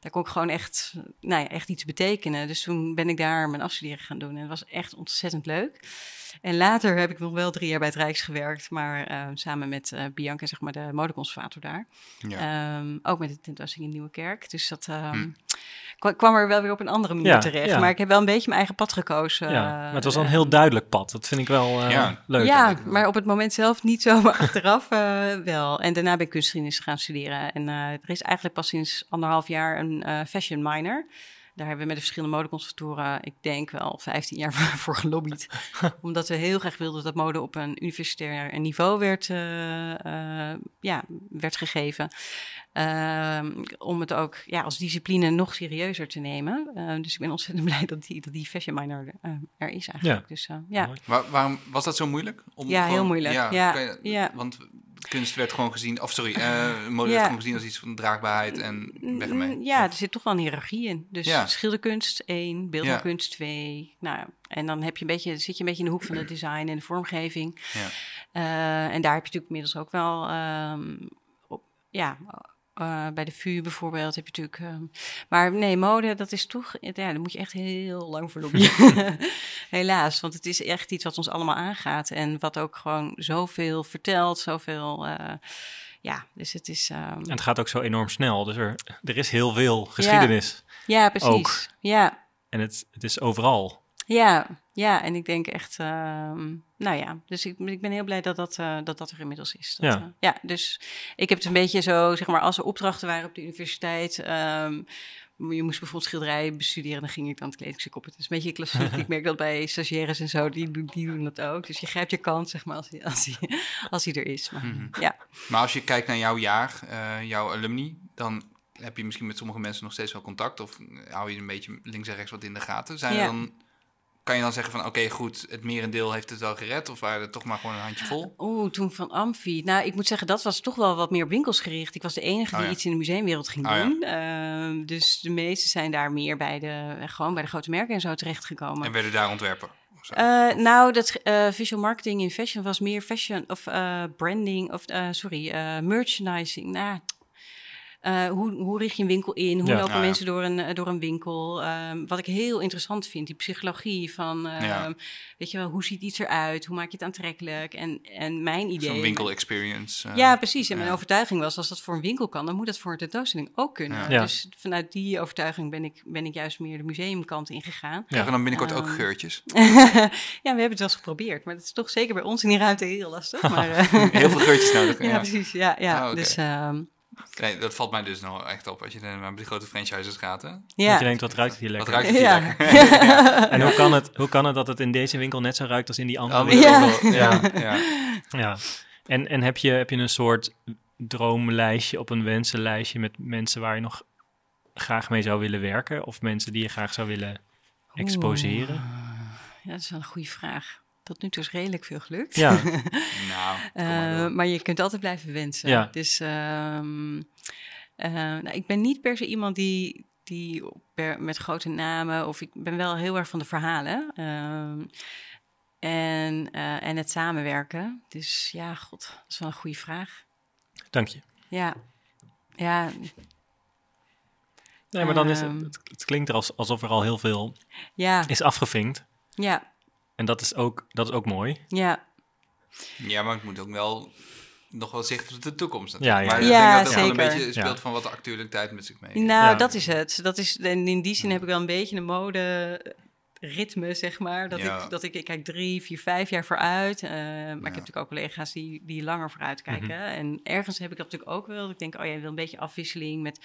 daar kon ik gewoon echt, nou ja, echt iets betekenen. Dus toen ben ik daar mijn afstuderen gaan doen. En het was echt ontzettend leuk. En later heb ik nog wel drie jaar bij het Rijks gewerkt, maar uh, samen met uh, Bianca, zeg maar de modeconservator daar. Ja. Um, ook met de tentoonstelling in Nieuwekerk. Dus dat um, hm. kwam er wel weer op een andere manier ja, terecht. Ja. Maar ik heb wel een beetje mijn eigen pad gekozen. Ja, maar het was wel een heel duidelijk pad. Dat vind ik wel uh, leuk. Ja, maar op het moment zelf niet zo, maar achteraf wel. En daarna ben ik kunstgeschiedenis gaan studeren. En er is eigenlijk pas sinds anderhalf jaar een fashion minor. Daar hebben we met de verschillende modeconservatoren, ik denk wel 15 jaar voor gelobbyd. Omdat we heel graag wilden dat mode op een universitair niveau werd, uh, uh, ja, werd gegeven. Uh, om het ook ja, als discipline nog serieuzer te nemen. dus ik ben ontzettend blij dat die, dat die fashion minor er is eigenlijk. Ja. Dus, ja. Waar, waarom was dat zo moeilijk? Om ja, gewoon, heel moeilijk. Ja, ja, je, ja. Want kunst werd gewoon gezien, of sorry, uh, mode ja. werd gewoon gezien als iets van draagbaarheid en weg ermee. Ja, er zit toch wel een hiërarchie in. Dus ja. schilderkunst één, beeldkunst twee. Nou, en dan heb je een beetje, zit je een beetje in de hoek van de design en de vormgeving. Ja. Uh, en daar heb je natuurlijk inmiddels ook wel, um, op, ja, uh, bij de VU bijvoorbeeld heb je natuurlijk. Uh, maar nee, mode, dat is toch. Ja, daar moet je echt heel lang voor lobbyen. Helaas, want het is echt iets wat ons allemaal aangaat. En wat ook gewoon zoveel vertelt, zoveel. Uh, ja, dus het is. Um... En het gaat ook zo enorm snel. Dus er, er is heel veel geschiedenis. Ja, ja precies. Ook. Ja. En het, het is overal. Ja, ja, en ik denk echt, uh, nou ja, dus ik, ik ben heel blij dat dat, uh, dat, dat er inmiddels is. Dat, ja. Uh, ja, dus ik heb het een beetje zo, zeg maar, als er opdrachten waren op de universiteit, um, je moest bijvoorbeeld schilderijen bestuderen, dan ging ik dan het kledingstuk op. Het is een beetje klassiek. ik merk dat bij stagiaires en zo, die, die doen dat ook. Dus je grijpt je kans, zeg maar, als die, als die, als die er is. Maar, mm -hmm. ja. maar als je kijkt naar jouw jaar, jouw alumni, dan heb je misschien met sommige mensen nog steeds wel contact. Of hou je een beetje links en rechts wat in de gaten. Zijn ja. er dan kan je dan zeggen van oké, okay, goed, het merendeel heeft het wel gered? Of waren er toch maar gewoon een handje vol? Oeh, toen van Amfi. Nou, ik moet zeggen, dat was toch wel wat meer op winkels gericht. Ik was de enige die oh, ja. iets in de museumwereld ging oh, doen. Ja. Uh, dus de meeste zijn daar meer bij de, gewoon bij de grote merken en zo terechtgekomen. En werden daar ontwerpen? Uh, nou, dat uh, visual marketing in fashion was meer fashion of uh, branding of sorry, merchandising. Nou, uh, hoe, hoe richt je een winkel in? Hoe ja. lopen ja, mensen door een, door een winkel? Um, wat ik heel interessant vind, die psychologie van, uh, weet je wel, hoe ziet iets eruit? Hoe maak je het aantrekkelijk? En, en mijn idee... Zo'n winkel experience. Uh, ja, precies. En mijn overtuiging was, als dat voor een winkel kan, dan moet dat voor een tentoonstelling ook kunnen. Dus vanuit die overtuiging ben ik, ben ik juist meer de museumkant ingegaan. Ja, en dan binnenkort um, ook geurtjes. ja, we hebben het wel eens geprobeerd, maar dat is toch zeker bij ons in die ruimte heel lastig. Maar, heel veel geurtjes nodig. Ja, precies. Ja, ja. Oh, okay. Dus... Nee, dat valt mij dus nog echt op als je naar die grote franchises gaat. Hè? Ja. Dat je denkt, wat ruikt hier lekker? Wat ruikt hier ja. lekker? en hoe kan, het, hoe kan het dat het in deze winkel net zo ruikt als in die andere winkel? Ja. ja. ja. ja. En, en heb, je, heb je een soort droomlijstje op een wensenlijstje met mensen waar je nog graag mee zou willen werken? Of mensen die je graag zou willen exposeren? Oeh. Ja, dat is wel een goede vraag tot nu toe is redelijk veel gelukt. Ja. nou, uh, maar je kunt altijd blijven wensen. Ja. Dus um, uh, nou, ik ben niet per se iemand die, die per, met grote namen, of ik ben wel heel erg van de verhalen. Um, en, uh, en het samenwerken. Dus ja, god, dat is wel een goede vraag. Dank je. Ja. Ja, Nee, maar dan is het, Ehm. het, het klinkt er als, alsof er al heel veel ja, is afgevinkt. ja, En dat is ook, dat is ook mooi. ja. Ja, maar ik moet ook wel nog wel zicht op de toekomst. Ja, natuurlijk. ja. Maar Ja, ik denk dat het wel zeker. een beetje speelt Ja. van wat de actualiteit met zich mee. Nou, Ja. dat is het. Dat is, en in die zin heb ik wel een beetje een mode ritme, zeg maar. Dat, Ja. ik, dat ik, ik kijk drie, vier, vijf jaar vooruit. eh, maar ik heb Ja. natuurlijk ook collega's die, die langer vooruit kijken. En ergens heb ik dat natuurlijk ook wel. Ik denk, oh ja, je wil een beetje afwisseling met,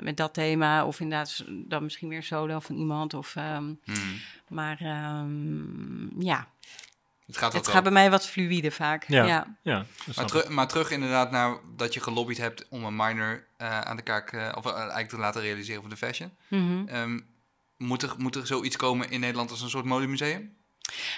met dat thema. Of inderdaad dan misschien weer solo van iemand. Of, ehm, Hmm. maar ehm, ja, Het gaat, het gaat bij mij wat fluïde vaak. Ja. ja. Maar, teru- maar terug inderdaad naar dat je gelobbyd hebt om een minor eh, aan de kaak, eh, of eh, eigenlijk te laten realiseren voor de fashion. Mhm. Ehm, moet, er, moet er zoiets komen in Nederland als een soort modemuseum?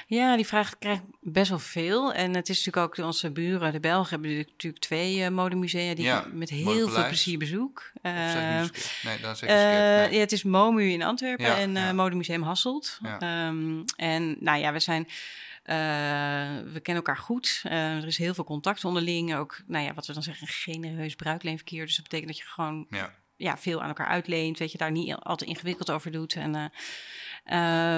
Ja, die vraag krijg ik best wel veel. En het is natuurlijk ook onze buren, de Belgen, hebben natuurlijk twee eh, modemusea die Ja, ik met heel veel plezier bezoek. Verkeerd? Nee, dat is. Nee. ja, het is MOMU in Antwerpen Ja, en eh ja. Modemuseum Hasselt. Ehm, en nou ja, we zijn... eh, we kennen elkaar goed. Er is heel veel contact onderling. Ook, nou ja, wat we dan zeggen, genereus bruikleenverkeer. Dus dat betekent dat je gewoon Ja. veel aan elkaar uitleent. Weet je, daar niet al te ingewikkeld over doet. En, eh,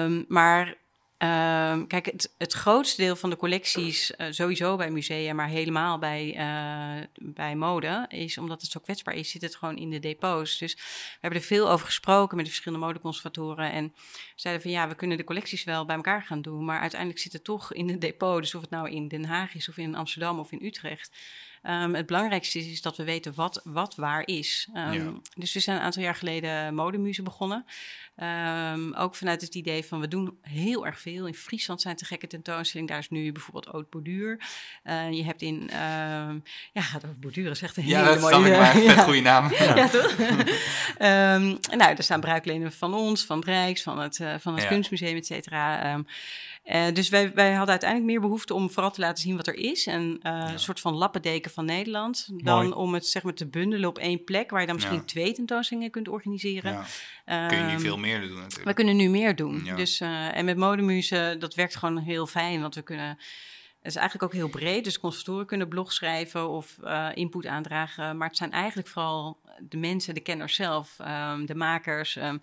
ehm, maar ehm, kijk, het, het grootste deel van de collecties, eh, sowieso bij musea, maar helemaal bij, eh, bij mode, is omdat het zo kwetsbaar is, zit het gewoon in de depots. Dus we hebben er veel over gesproken met de verschillende modeconservatoren. En zeiden van ja, we kunnen de collecties wel bij elkaar gaan doen. Maar uiteindelijk zit het toch in het depot. Dus of het nou in Den Haag is, of in Amsterdam of in Utrecht. Ehm, het belangrijkste is, is dat we weten wat, wat waar is. Ehm, Ja. Dus we zijn een aantal jaar geleden modemuze begonnen. Ehm, ook vanuit het idee van we doen heel erg veel. In Friesland zijn te gekke tentoonstellingen. Daar is nu bijvoorbeeld Haute Borduur. Eh, je hebt in, ja, gaat over borduren, is echt een Ja, hele dat mooie... snap ik maar. Vet ja. goede naam. Ja, toch? Nou, er staan bruiklenen van ons, van het Rijks, van het, eh, van het. Kunstmuseum, et cetera. Eh, dus wij, wij hadden uiteindelijk meer behoefte om vooral te laten zien wat er is. En een soort van lappendeken van Nederland. Dan Mooi. om het zeg maar, te bundelen op één plek, waar je dan misschien Ja. twee tentoonstellingen kunt organiseren. Ja. Kun je nu Ehm, veel meer doen natuurlijk. we kunnen nu meer doen. Ja. Dus, eh, en met modemuzen, dat werkt gewoon heel fijn. Want we kunnen... Is eigenlijk ook heel breed. Dus conservatoren kunnen blog schrijven of eh, input aandragen. Maar het zijn eigenlijk vooral de mensen, de kenners zelf, ehm, de makers. ehm.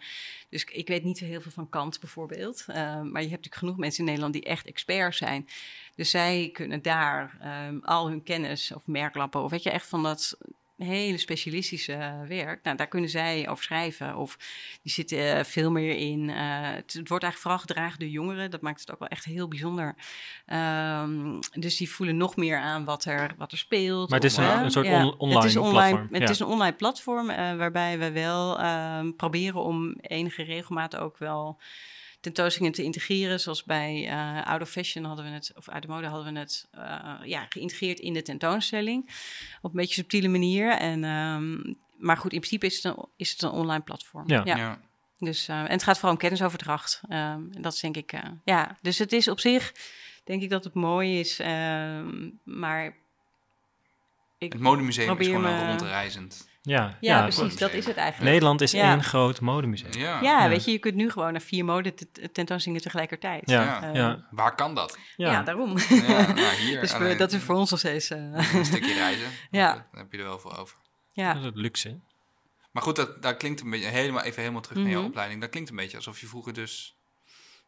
dus ik- weet niet zo heel veel van Kant bijvoorbeeld. Ehm, maar je hebt natuurlijk genoeg mensen in Nederland die echt experts zijn. Dus zij kunnen daar al hun kennis of merklappen... of weet je, echt van dat hele specialistische eh, werk. Nou, daar kunnen zij over schrijven. Of die zitten eh, veel meer in. eh, het, wordt eigenlijk vooral gedragen door jongeren. Dat maakt het ook wel echt heel bijzonder. Ehm, dus die voelen nog meer aan wat er, wat er speelt. Maar het is Of, een- een soort on- online het is online, platform, Het ja. is een online platform waarbij we wel ehm, proberen om enige regelmaat ook wel tentoonstellingen te integreren. Zoals bij eh Out of Fashion hadden we het, of uit de mode hadden we het eh, ja, geïntegreerd in de tentoonstelling. Op een beetje subtiele manier. En, ehm, maar goed, in principe is het een, is het een online platform. Ja. Ja. Dus, eh, en het gaat vooral om kennisoverdracht. Ehm, en dat is denk ik, eh, ja. Dus het is op zich, denk ik dat het mooi is. ehm, maar ik, Het modemuseum is gewoon me- een rondreizend. Ja, ja, ja, precies, dat is het eigenlijk. Nederland is Ja. één groot modemuseum. Ja. Ja, weet je, je kunt nu gewoon naar vier mode tentoonstellingen tegelijkertijd. Ja, Ja. Ja, Waar kan dat? ja. ja. daarom. Ja, nou, hier. dus alleen dat is voor ons nog steeds, eh, Een stukje reizen. Ja. Daar heb je er wel voor over. ja. Dat is het luxe. Maar goed, dat, dat klinkt een beetje, helemaal, even helemaal terug naar jouw Mhm. opleiding. Dat klinkt een beetje alsof je vroeger dus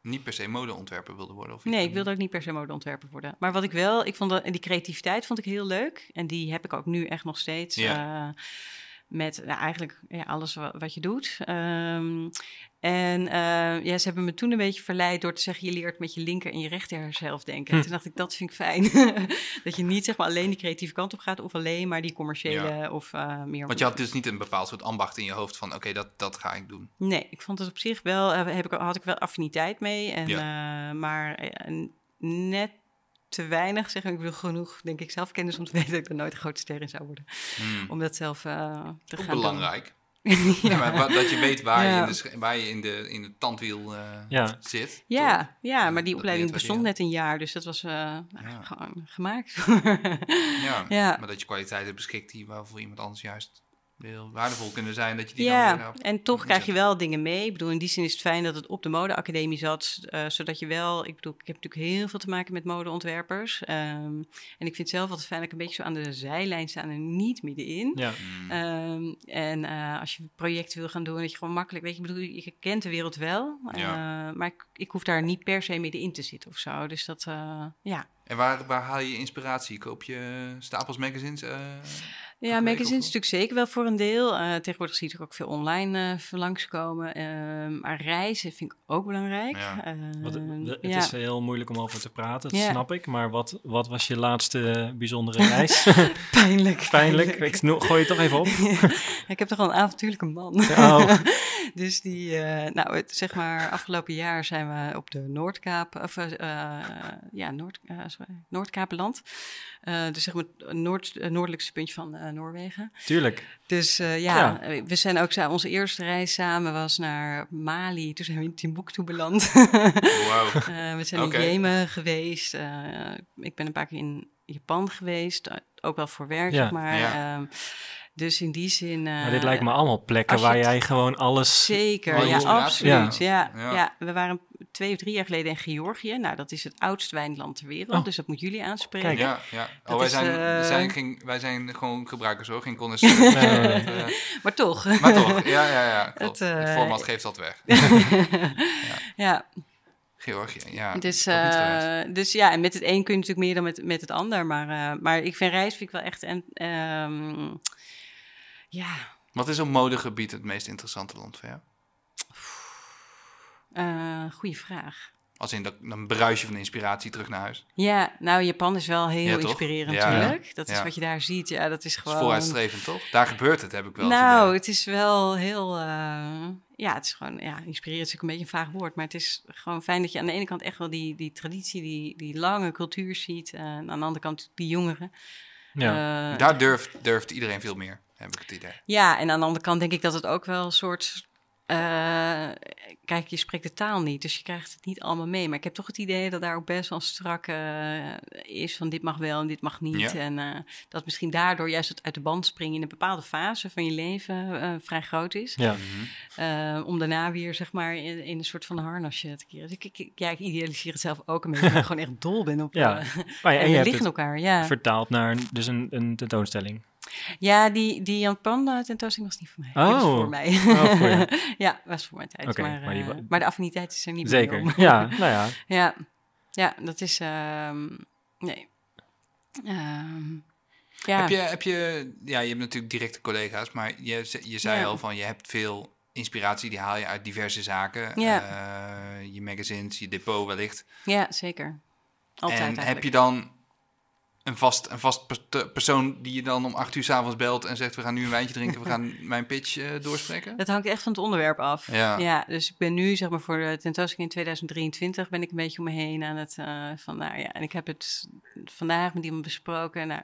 niet per se modeontwerper wilde worden. Of iets Nee, ik wilde ook niet per se modeontwerper worden. Maar wat ik wel, ik vond dat, en die creativiteit vond ik heel leuk. En die heb ik ook nu echt nog steeds. Ja. eh, met nou, eigenlijk ja, alles wat, wat je doet. Ehm, en eh, ja, ze hebben me toen een beetje verleid door te zeggen... je leert met je linker en je rechter zelf denken. En Hm. toen dacht ik, dat vind ik fijn. dat je niet zeg maar alleen die creatieve kant op gaat... of alleen maar die commerciële of eh, meer... Want je had dus niet een bepaald soort ambacht in je hoofd van oké, dat, dat ga ik doen. Nee, ik vond het op zich wel, eh, heb ik, had ik wel affiniteit mee. En, Ja. maar net te weinig, zeg ik. Ik bedoel, genoeg, denk ik, zelfkennis om te weten dat ik er nooit een grote ster in zou worden. Hmm. Om dat zelf eh, te Ook gaan belangrijk. doen. Ja, maar dat je weet waar je in de, waar je in de, in het tandwiel eh, Ja. zit. toch? Ja, ja, maar die Dat opleiding bestond net een jaar, dus dat was eh, Ja. gewoon gemaakt. Ja, Ja. maar dat je kwaliteiten beschikt die waarvoor iemand anders juist heel waardevol kunnen zijn dat je die dan weer Ja, op- en toch krijg je wel dingen mee. Ik bedoel, in die zin is het fijn dat het op de modeacademie zat, eh, zodat je wel, ik bedoel, ik heb natuurlijk heel veel te maken met modeontwerpers. Ehm, en ik vind zelf altijd fijn dat ik een beetje zo aan de zijlijn sta en niet middenin. Ja. Mm. Ehm, en eh, als je projecten wil gaan doen, dat je gewoon makkelijk, weet je, ik bedoel, je kent de wereld wel, eh, Ja. maar ik, ik hoef daar niet per se middenin te zitten of zo. Dus dat, eh, ja. En waar, waar haal je je inspiratie? Koop je stapels magazines? eh? Ja, magazines of- natuurlijk zeker wel voor een deel. Eh, tegenwoordig zie je ook veel online eh langskomen. Ehm maar reizen vind ik ook belangrijk. Ja. Ehm, Wat, het ja. is heel moeilijk om over te praten, dat Ja. snap ik. Maar wat, wat was je laatste bijzondere reis? pijnlijk. Pijnlijk. Ik sno- gooi je toch even op. ik heb toch wel een avontuurlijke man. Oh, dus die, eh, nou, het, zeg maar, afgelopen jaar zijn we op de Noordkaap, of eh, ja, Noord, sorry, Noordkapeland. Dus zeg maar het noord, noordelijkste puntje van Noorwegen. tuurlijk. Dus ja, Ja. we zijn ook, onze eerste reis samen was naar Mali. Toen zijn we in Timbuktu beland. Wauw. We zijn in Jemen geweest. Ik ben een paar keer in Japan geweest. ook wel voor werk, Ja. zeg maar. Ja. Dus in die zin... Maar dit eh, lijkt me allemaal plekken waar jij gewoon alles... Zeker, ja, absoluut. Ja. Ja. Ja. we waren twee of drie jaar geleden in Georgië. Nou, dat is het oudste wijnland ter wereld. Oh. Dus dat moet jullie aanspreken. Kijk. Ja, ja. Oh, wij, is, zijn, eh, wij, zijn geen, wij zijn gewoon gebruikers hoor, geen connoisseurs. Nee, nee, nee. Eh, Maar toch. maar toch, ja, ja, ja. Klopt. Het, eh, Het format geeft dat weg. ja, Georgië, ja. Dus, eh, dus ja, en met het een kun je natuurlijk meer dan met, met het ander. Maar, eh, maar ik vind reis vind ik wel echt... En, ehm, ja, Wat is op modegebied het meest interessante land voor jou? eh goede vraag. Als in, dat, dan bruis je van inspiratie terug naar huis. Ja, nou, Japan is wel heel Ja, inspirerend Ja. natuurlijk. Dat is Ja. wat je daar ziet. Ja, dat is Dat gewoon... is vooruitstrevend, toch? Daar gebeurt het, heb ik wel. Nou, het is wel heel... eh, ja, het is gewoon... Ja, inspireren is natuurlijk een beetje een vaag woord. Maar het is gewoon fijn dat je aan de ene kant echt wel die, die traditie, die, die lange cultuur ziet. eh, en aan de andere kant die jongeren. Ja. Eh, Daar durft, durft iedereen veel meer, heb ik het idee. Ja, en aan de andere kant denk ik dat het ook wel een soort. eh, kijk, je spreekt de taal niet, dus je krijgt het niet allemaal mee. Maar ik heb toch het idee dat daar ook best wel strak eh, is van dit mag wel en dit mag niet. Ja. En eh, dat misschien daardoor juist het uit de band springen in een bepaalde fase van je leven eh, vrij groot is. ja. Om daarna weer, zeg maar, in, in een soort van harnasje te keren. Dus ik, ik, ja, ik idealiseer het zelf ook een beetje. omdat ik gewoon echt dol ben op... Ja. Maar ja, en en je liggen het elkaar, ja. vertaald naar een- dus een, een tentoonstelling. Ja, die, die Jan Pan tentoonstelling was niet voor mij. Die was Oh. voor mij. Oh, voor ja, was voor mijn tijd. Maar, maar die eh, maar de affiniteit is er niet meer Zeker. om. Ja, nou ja. ja. ja, dat is... ehm, nee. Ehm, ja. Heb, je, heb je, ja, je hebt natuurlijk directe collega's, maar je, je zei Ja. al van je hebt veel inspiratie, die haal je uit diverse zaken. Ja. Eh, je magazines, je depot wellicht. ja, zeker. Altijd en eigenlijk. heb je dan een vast, een vast per- persoon die je dan om acht uur s'avonds belt en zegt we gaan nu een wijntje drinken, we gaan mijn pitch eh, doorspreken? Dat hangt echt van het onderwerp af. Ja. dus ik ben nu, zeg maar, voor de tentoonstelling in 2023 ben ik een beetje om me heen aan het eh, van, nou ja, en ik heb het vandaag met iemand besproken. Nou,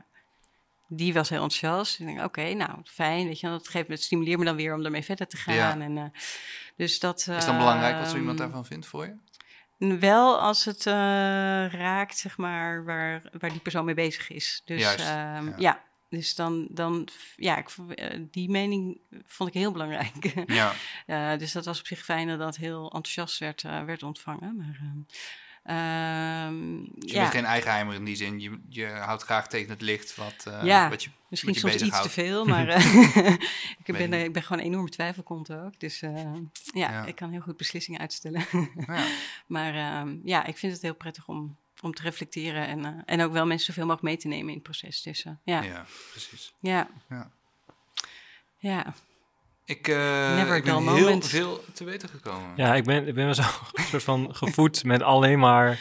die was heel enthousiast. Ik denk, oké, nou, fijn, weet je, dat geeft me, het stimuleert me dan weer om ermee verder te gaan. Ja. En, eh, dus dat. Is dan belangrijk wat zo iemand ehm, daarvan vindt voor je? Wel als het eh, raakt, zeg maar, waar, waar die persoon mee bezig is. Dus Juist, ehm, ja. ja. dus dan, dan ja, ik, eh, die mening vond ik heel belangrijk. Ja, Eh, dus dat was op zich fijn dat dat heel enthousiast werd, werd ontvangen. Maar, ehm, dus je ja, bent geen eigenheimer in die zin. Je, je houdt graag tegen het licht wat, Ja. wat je misschien wat je soms iets te veel, maar eh, ik, ben, eh, ik ben gewoon een enorme twijfelkont ook. Dus ja, Ja. ik kan heel goed beslissingen uitstellen. Ja. Maar ehm, ja, ik vind het heel prettig om, om te reflecteren en, en ook wel mensen zoveel mogelijk mee te nemen in het proces. Dus ja, ja. ja, precies. ja. Ja. Ik, eh, Never ik ben heel moment. veel te weten gekomen. Ja, ik ben, ik ben wel zo een soort van gevoed met alleen maar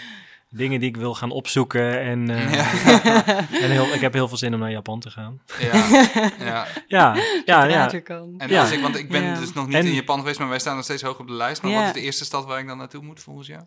dingen die ik wil gaan opzoeken. En, eh, en heel, ik heb heel veel zin om naar Japan te gaan. Ja, ja. Ja. En Ja. als ik, want ik ben Ja. dus nog niet En- in Japan geweest, maar wij staan nog steeds hoog op de lijst. Maar Ja. wat is de eerste stad waar ik dan naartoe moet volgens jou?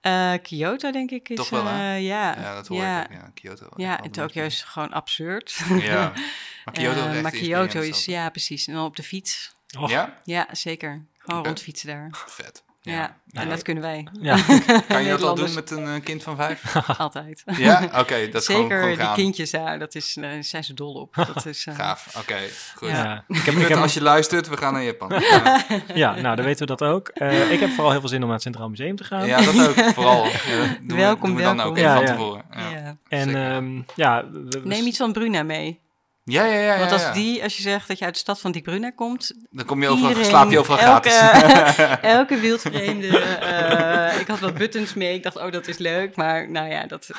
Eh, Kyoto, denk ik, is... Toch wel, hè? eh, ja, Ja, dat hoor ja. ik ook. Ja, Kyoto. Ja, en wel Tokio is gewoon absurd. Ja, maar Kyoto is echt maar een Kyoto is, ja, precies. En dan op de fiets. Ja? Ja, zeker. Gewoon Oké. rondfietsen daar. Vet. Ja, Ja. en dat kunnen wij. Ja, Kan je dat al doen met een eh, kind van vijf? Altijd. Ja? Oké, dat is gewoon, Zeker gewoon die gaan. kindjes daar, dat is, daar zijn ze dol op. Dat is, eh, Gaaf, oké, goed. Ja. ja. Ik heb, ik heb, als je luistert, we gaan naar Japan. Ja, ja, nou, dan weten we dat ook. Eh, ik heb vooral heel veel zin om naar het Centraal Museum te gaan. ja, dat ook, vooral. Ja, doen Welkom, doen we dan welkom. ook even Ja, van ja. tevoren. Ja, ja. en ehm, ja, we- we- Neem iets van Bruna mee. Ja, ja, ja. ja, Want als ja. die, als je zegt dat je uit de stad van die Bruna komt, Dan kom je overal, iedereen, slaap je overal elke, gratis. elke wildvreemde. eh, ik had wat buttons mee. Ik dacht, oh, dat is leuk. Maar nou ja, dat.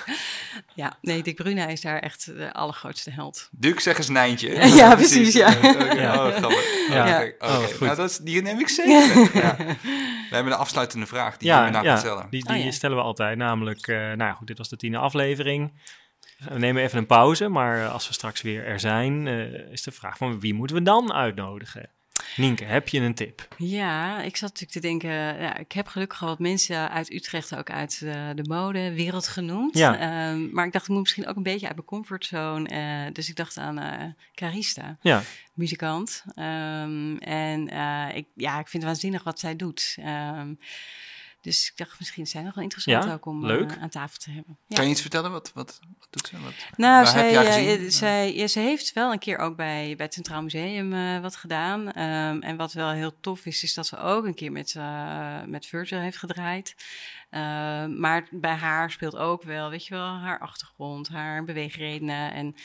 Ja, nee, Dick Bruna is daar echt de allergrootste held. Duke zeg eens Nijntje. Ja, precies, ja. Oké, Ja. Oh, grappig. Oh. Nou, dat is, die neem ik zeker. Ja. We hebben een afsluitende vraag die je ja, me nou ja, stellen. die, die Oh, ja. stellen we altijd. Namelijk, eh, nou ja, goed, dit was de tiende aflevering. We nemen even een pauze, maar als we straks weer er zijn, eh, is de vraag van wie moeten we dan uitnodigen? Nienke, heb je een tip? Ja, ik zat natuurlijk te denken. Ja, ik heb gelukkig al wat mensen uit Utrecht, ook uit de, de modewereld genoemd. Ja. Ehm, maar ik dacht, ik moet misschien ook een beetje uit mijn comfortzone. eh, dus ik dacht aan eh Carista. Ja, muzikant. Ehm, en eh, ik, ja, ik vind het waanzinnig wat zij doet. Ehm, dus ik dacht, misschien zijn nog wel interessant Ja, ook om leuk. eh, aan tafel te hebben. Ja. Kan je iets vertellen? Wat, wat, wat doet ze? Wat, Nou, waar heb zij, je haar eh, gezien? eh, zij, ja, ze heeft wel een keer ook bij, bij het Centraal Museum eh, wat gedaan. Ehm, en wat wel heel tof is, is dat ze ook een keer met, eh, met Virgil heeft gedraaid. Ehm, maar bij haar speelt ook wel, weet je wel, haar achtergrond, haar beweegredenen. En,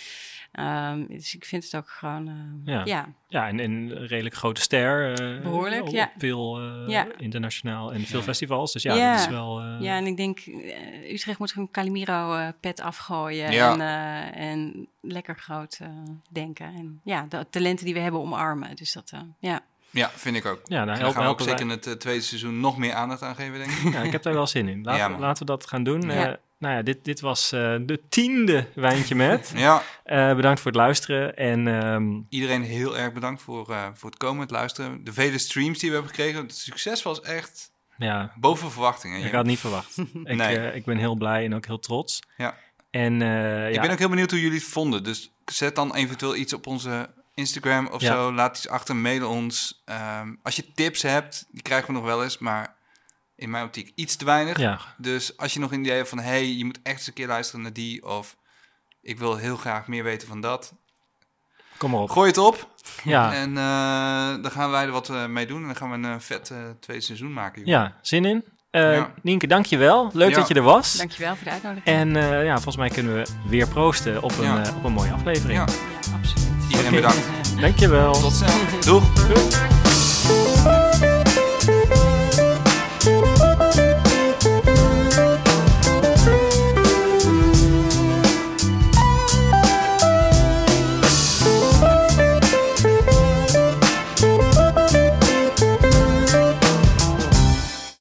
ehm, dus ik vind het ook gewoon, eh, Ja. ja, ja en, en een redelijk grote ster. eh, Behoorlijk, op ja. Veel eh, Ja. internationaal en veel Ja. festivals. Dus ja, Ja. dat is wel... eh, Ja, en ik denk, eh, Utrecht moet gewoon Calimiro-pet afgooien Ja. en, eh, en lekker groot eh, denken. En ja, de talenten die we hebben omarmen. Dus dat, eh, ja. Ja, vind ik ook. Ja, nou, Daar gaan we ook wij- zeker in het eh, tweede seizoen nog meer aandacht aan geven, denk ik. Ja, ik heb daar wel zin in. Laten, Ja, laten we dat gaan doen. Ja. Eh, nou ja, dit, dit was eh, de tiende Wijntje Met. Ja, Eh, bedankt voor het luisteren. En ehm, iedereen heel erg bedankt voor, eh, voor het komen, het luisteren. De vele streams die we hebben gekregen. Het succes was echt ja, boven verwachtingen. ik had het niet verwacht. ik, Nee. eh, ik ben heel blij en ook heel trots. Ja. En eh, Ik ja, ben ook heel benieuwd hoe jullie het vonden. Dus zet dan eventueel iets op onze Instagram of Ja. zo. Laat iets achter, mail ons. Ehm, als je tips hebt, die krijgen we nog wel eens, maar in mijn optiek iets te weinig. ja, Dus als je nog een idee hebt van, hey, je moet echt eens een keer luisteren naar die, of ik wil heel graag meer weten van dat, kom maar op. gooi het op. Ja, En eh, dan gaan wij er wat eh, mee doen. En dan gaan we een eh, vet eh, tweede seizoen maken. ja, zin in. Eh Ja. Nienke, dank je wel. Leuk Ja. dat je er was. Dankjewel voor de uitnodiging. En eh, ja, volgens mij kunnen we weer proosten op een, Ja. op een mooie aflevering. Iedereen bedankt. Dankjewel. Tot snel. Doeg. Doei.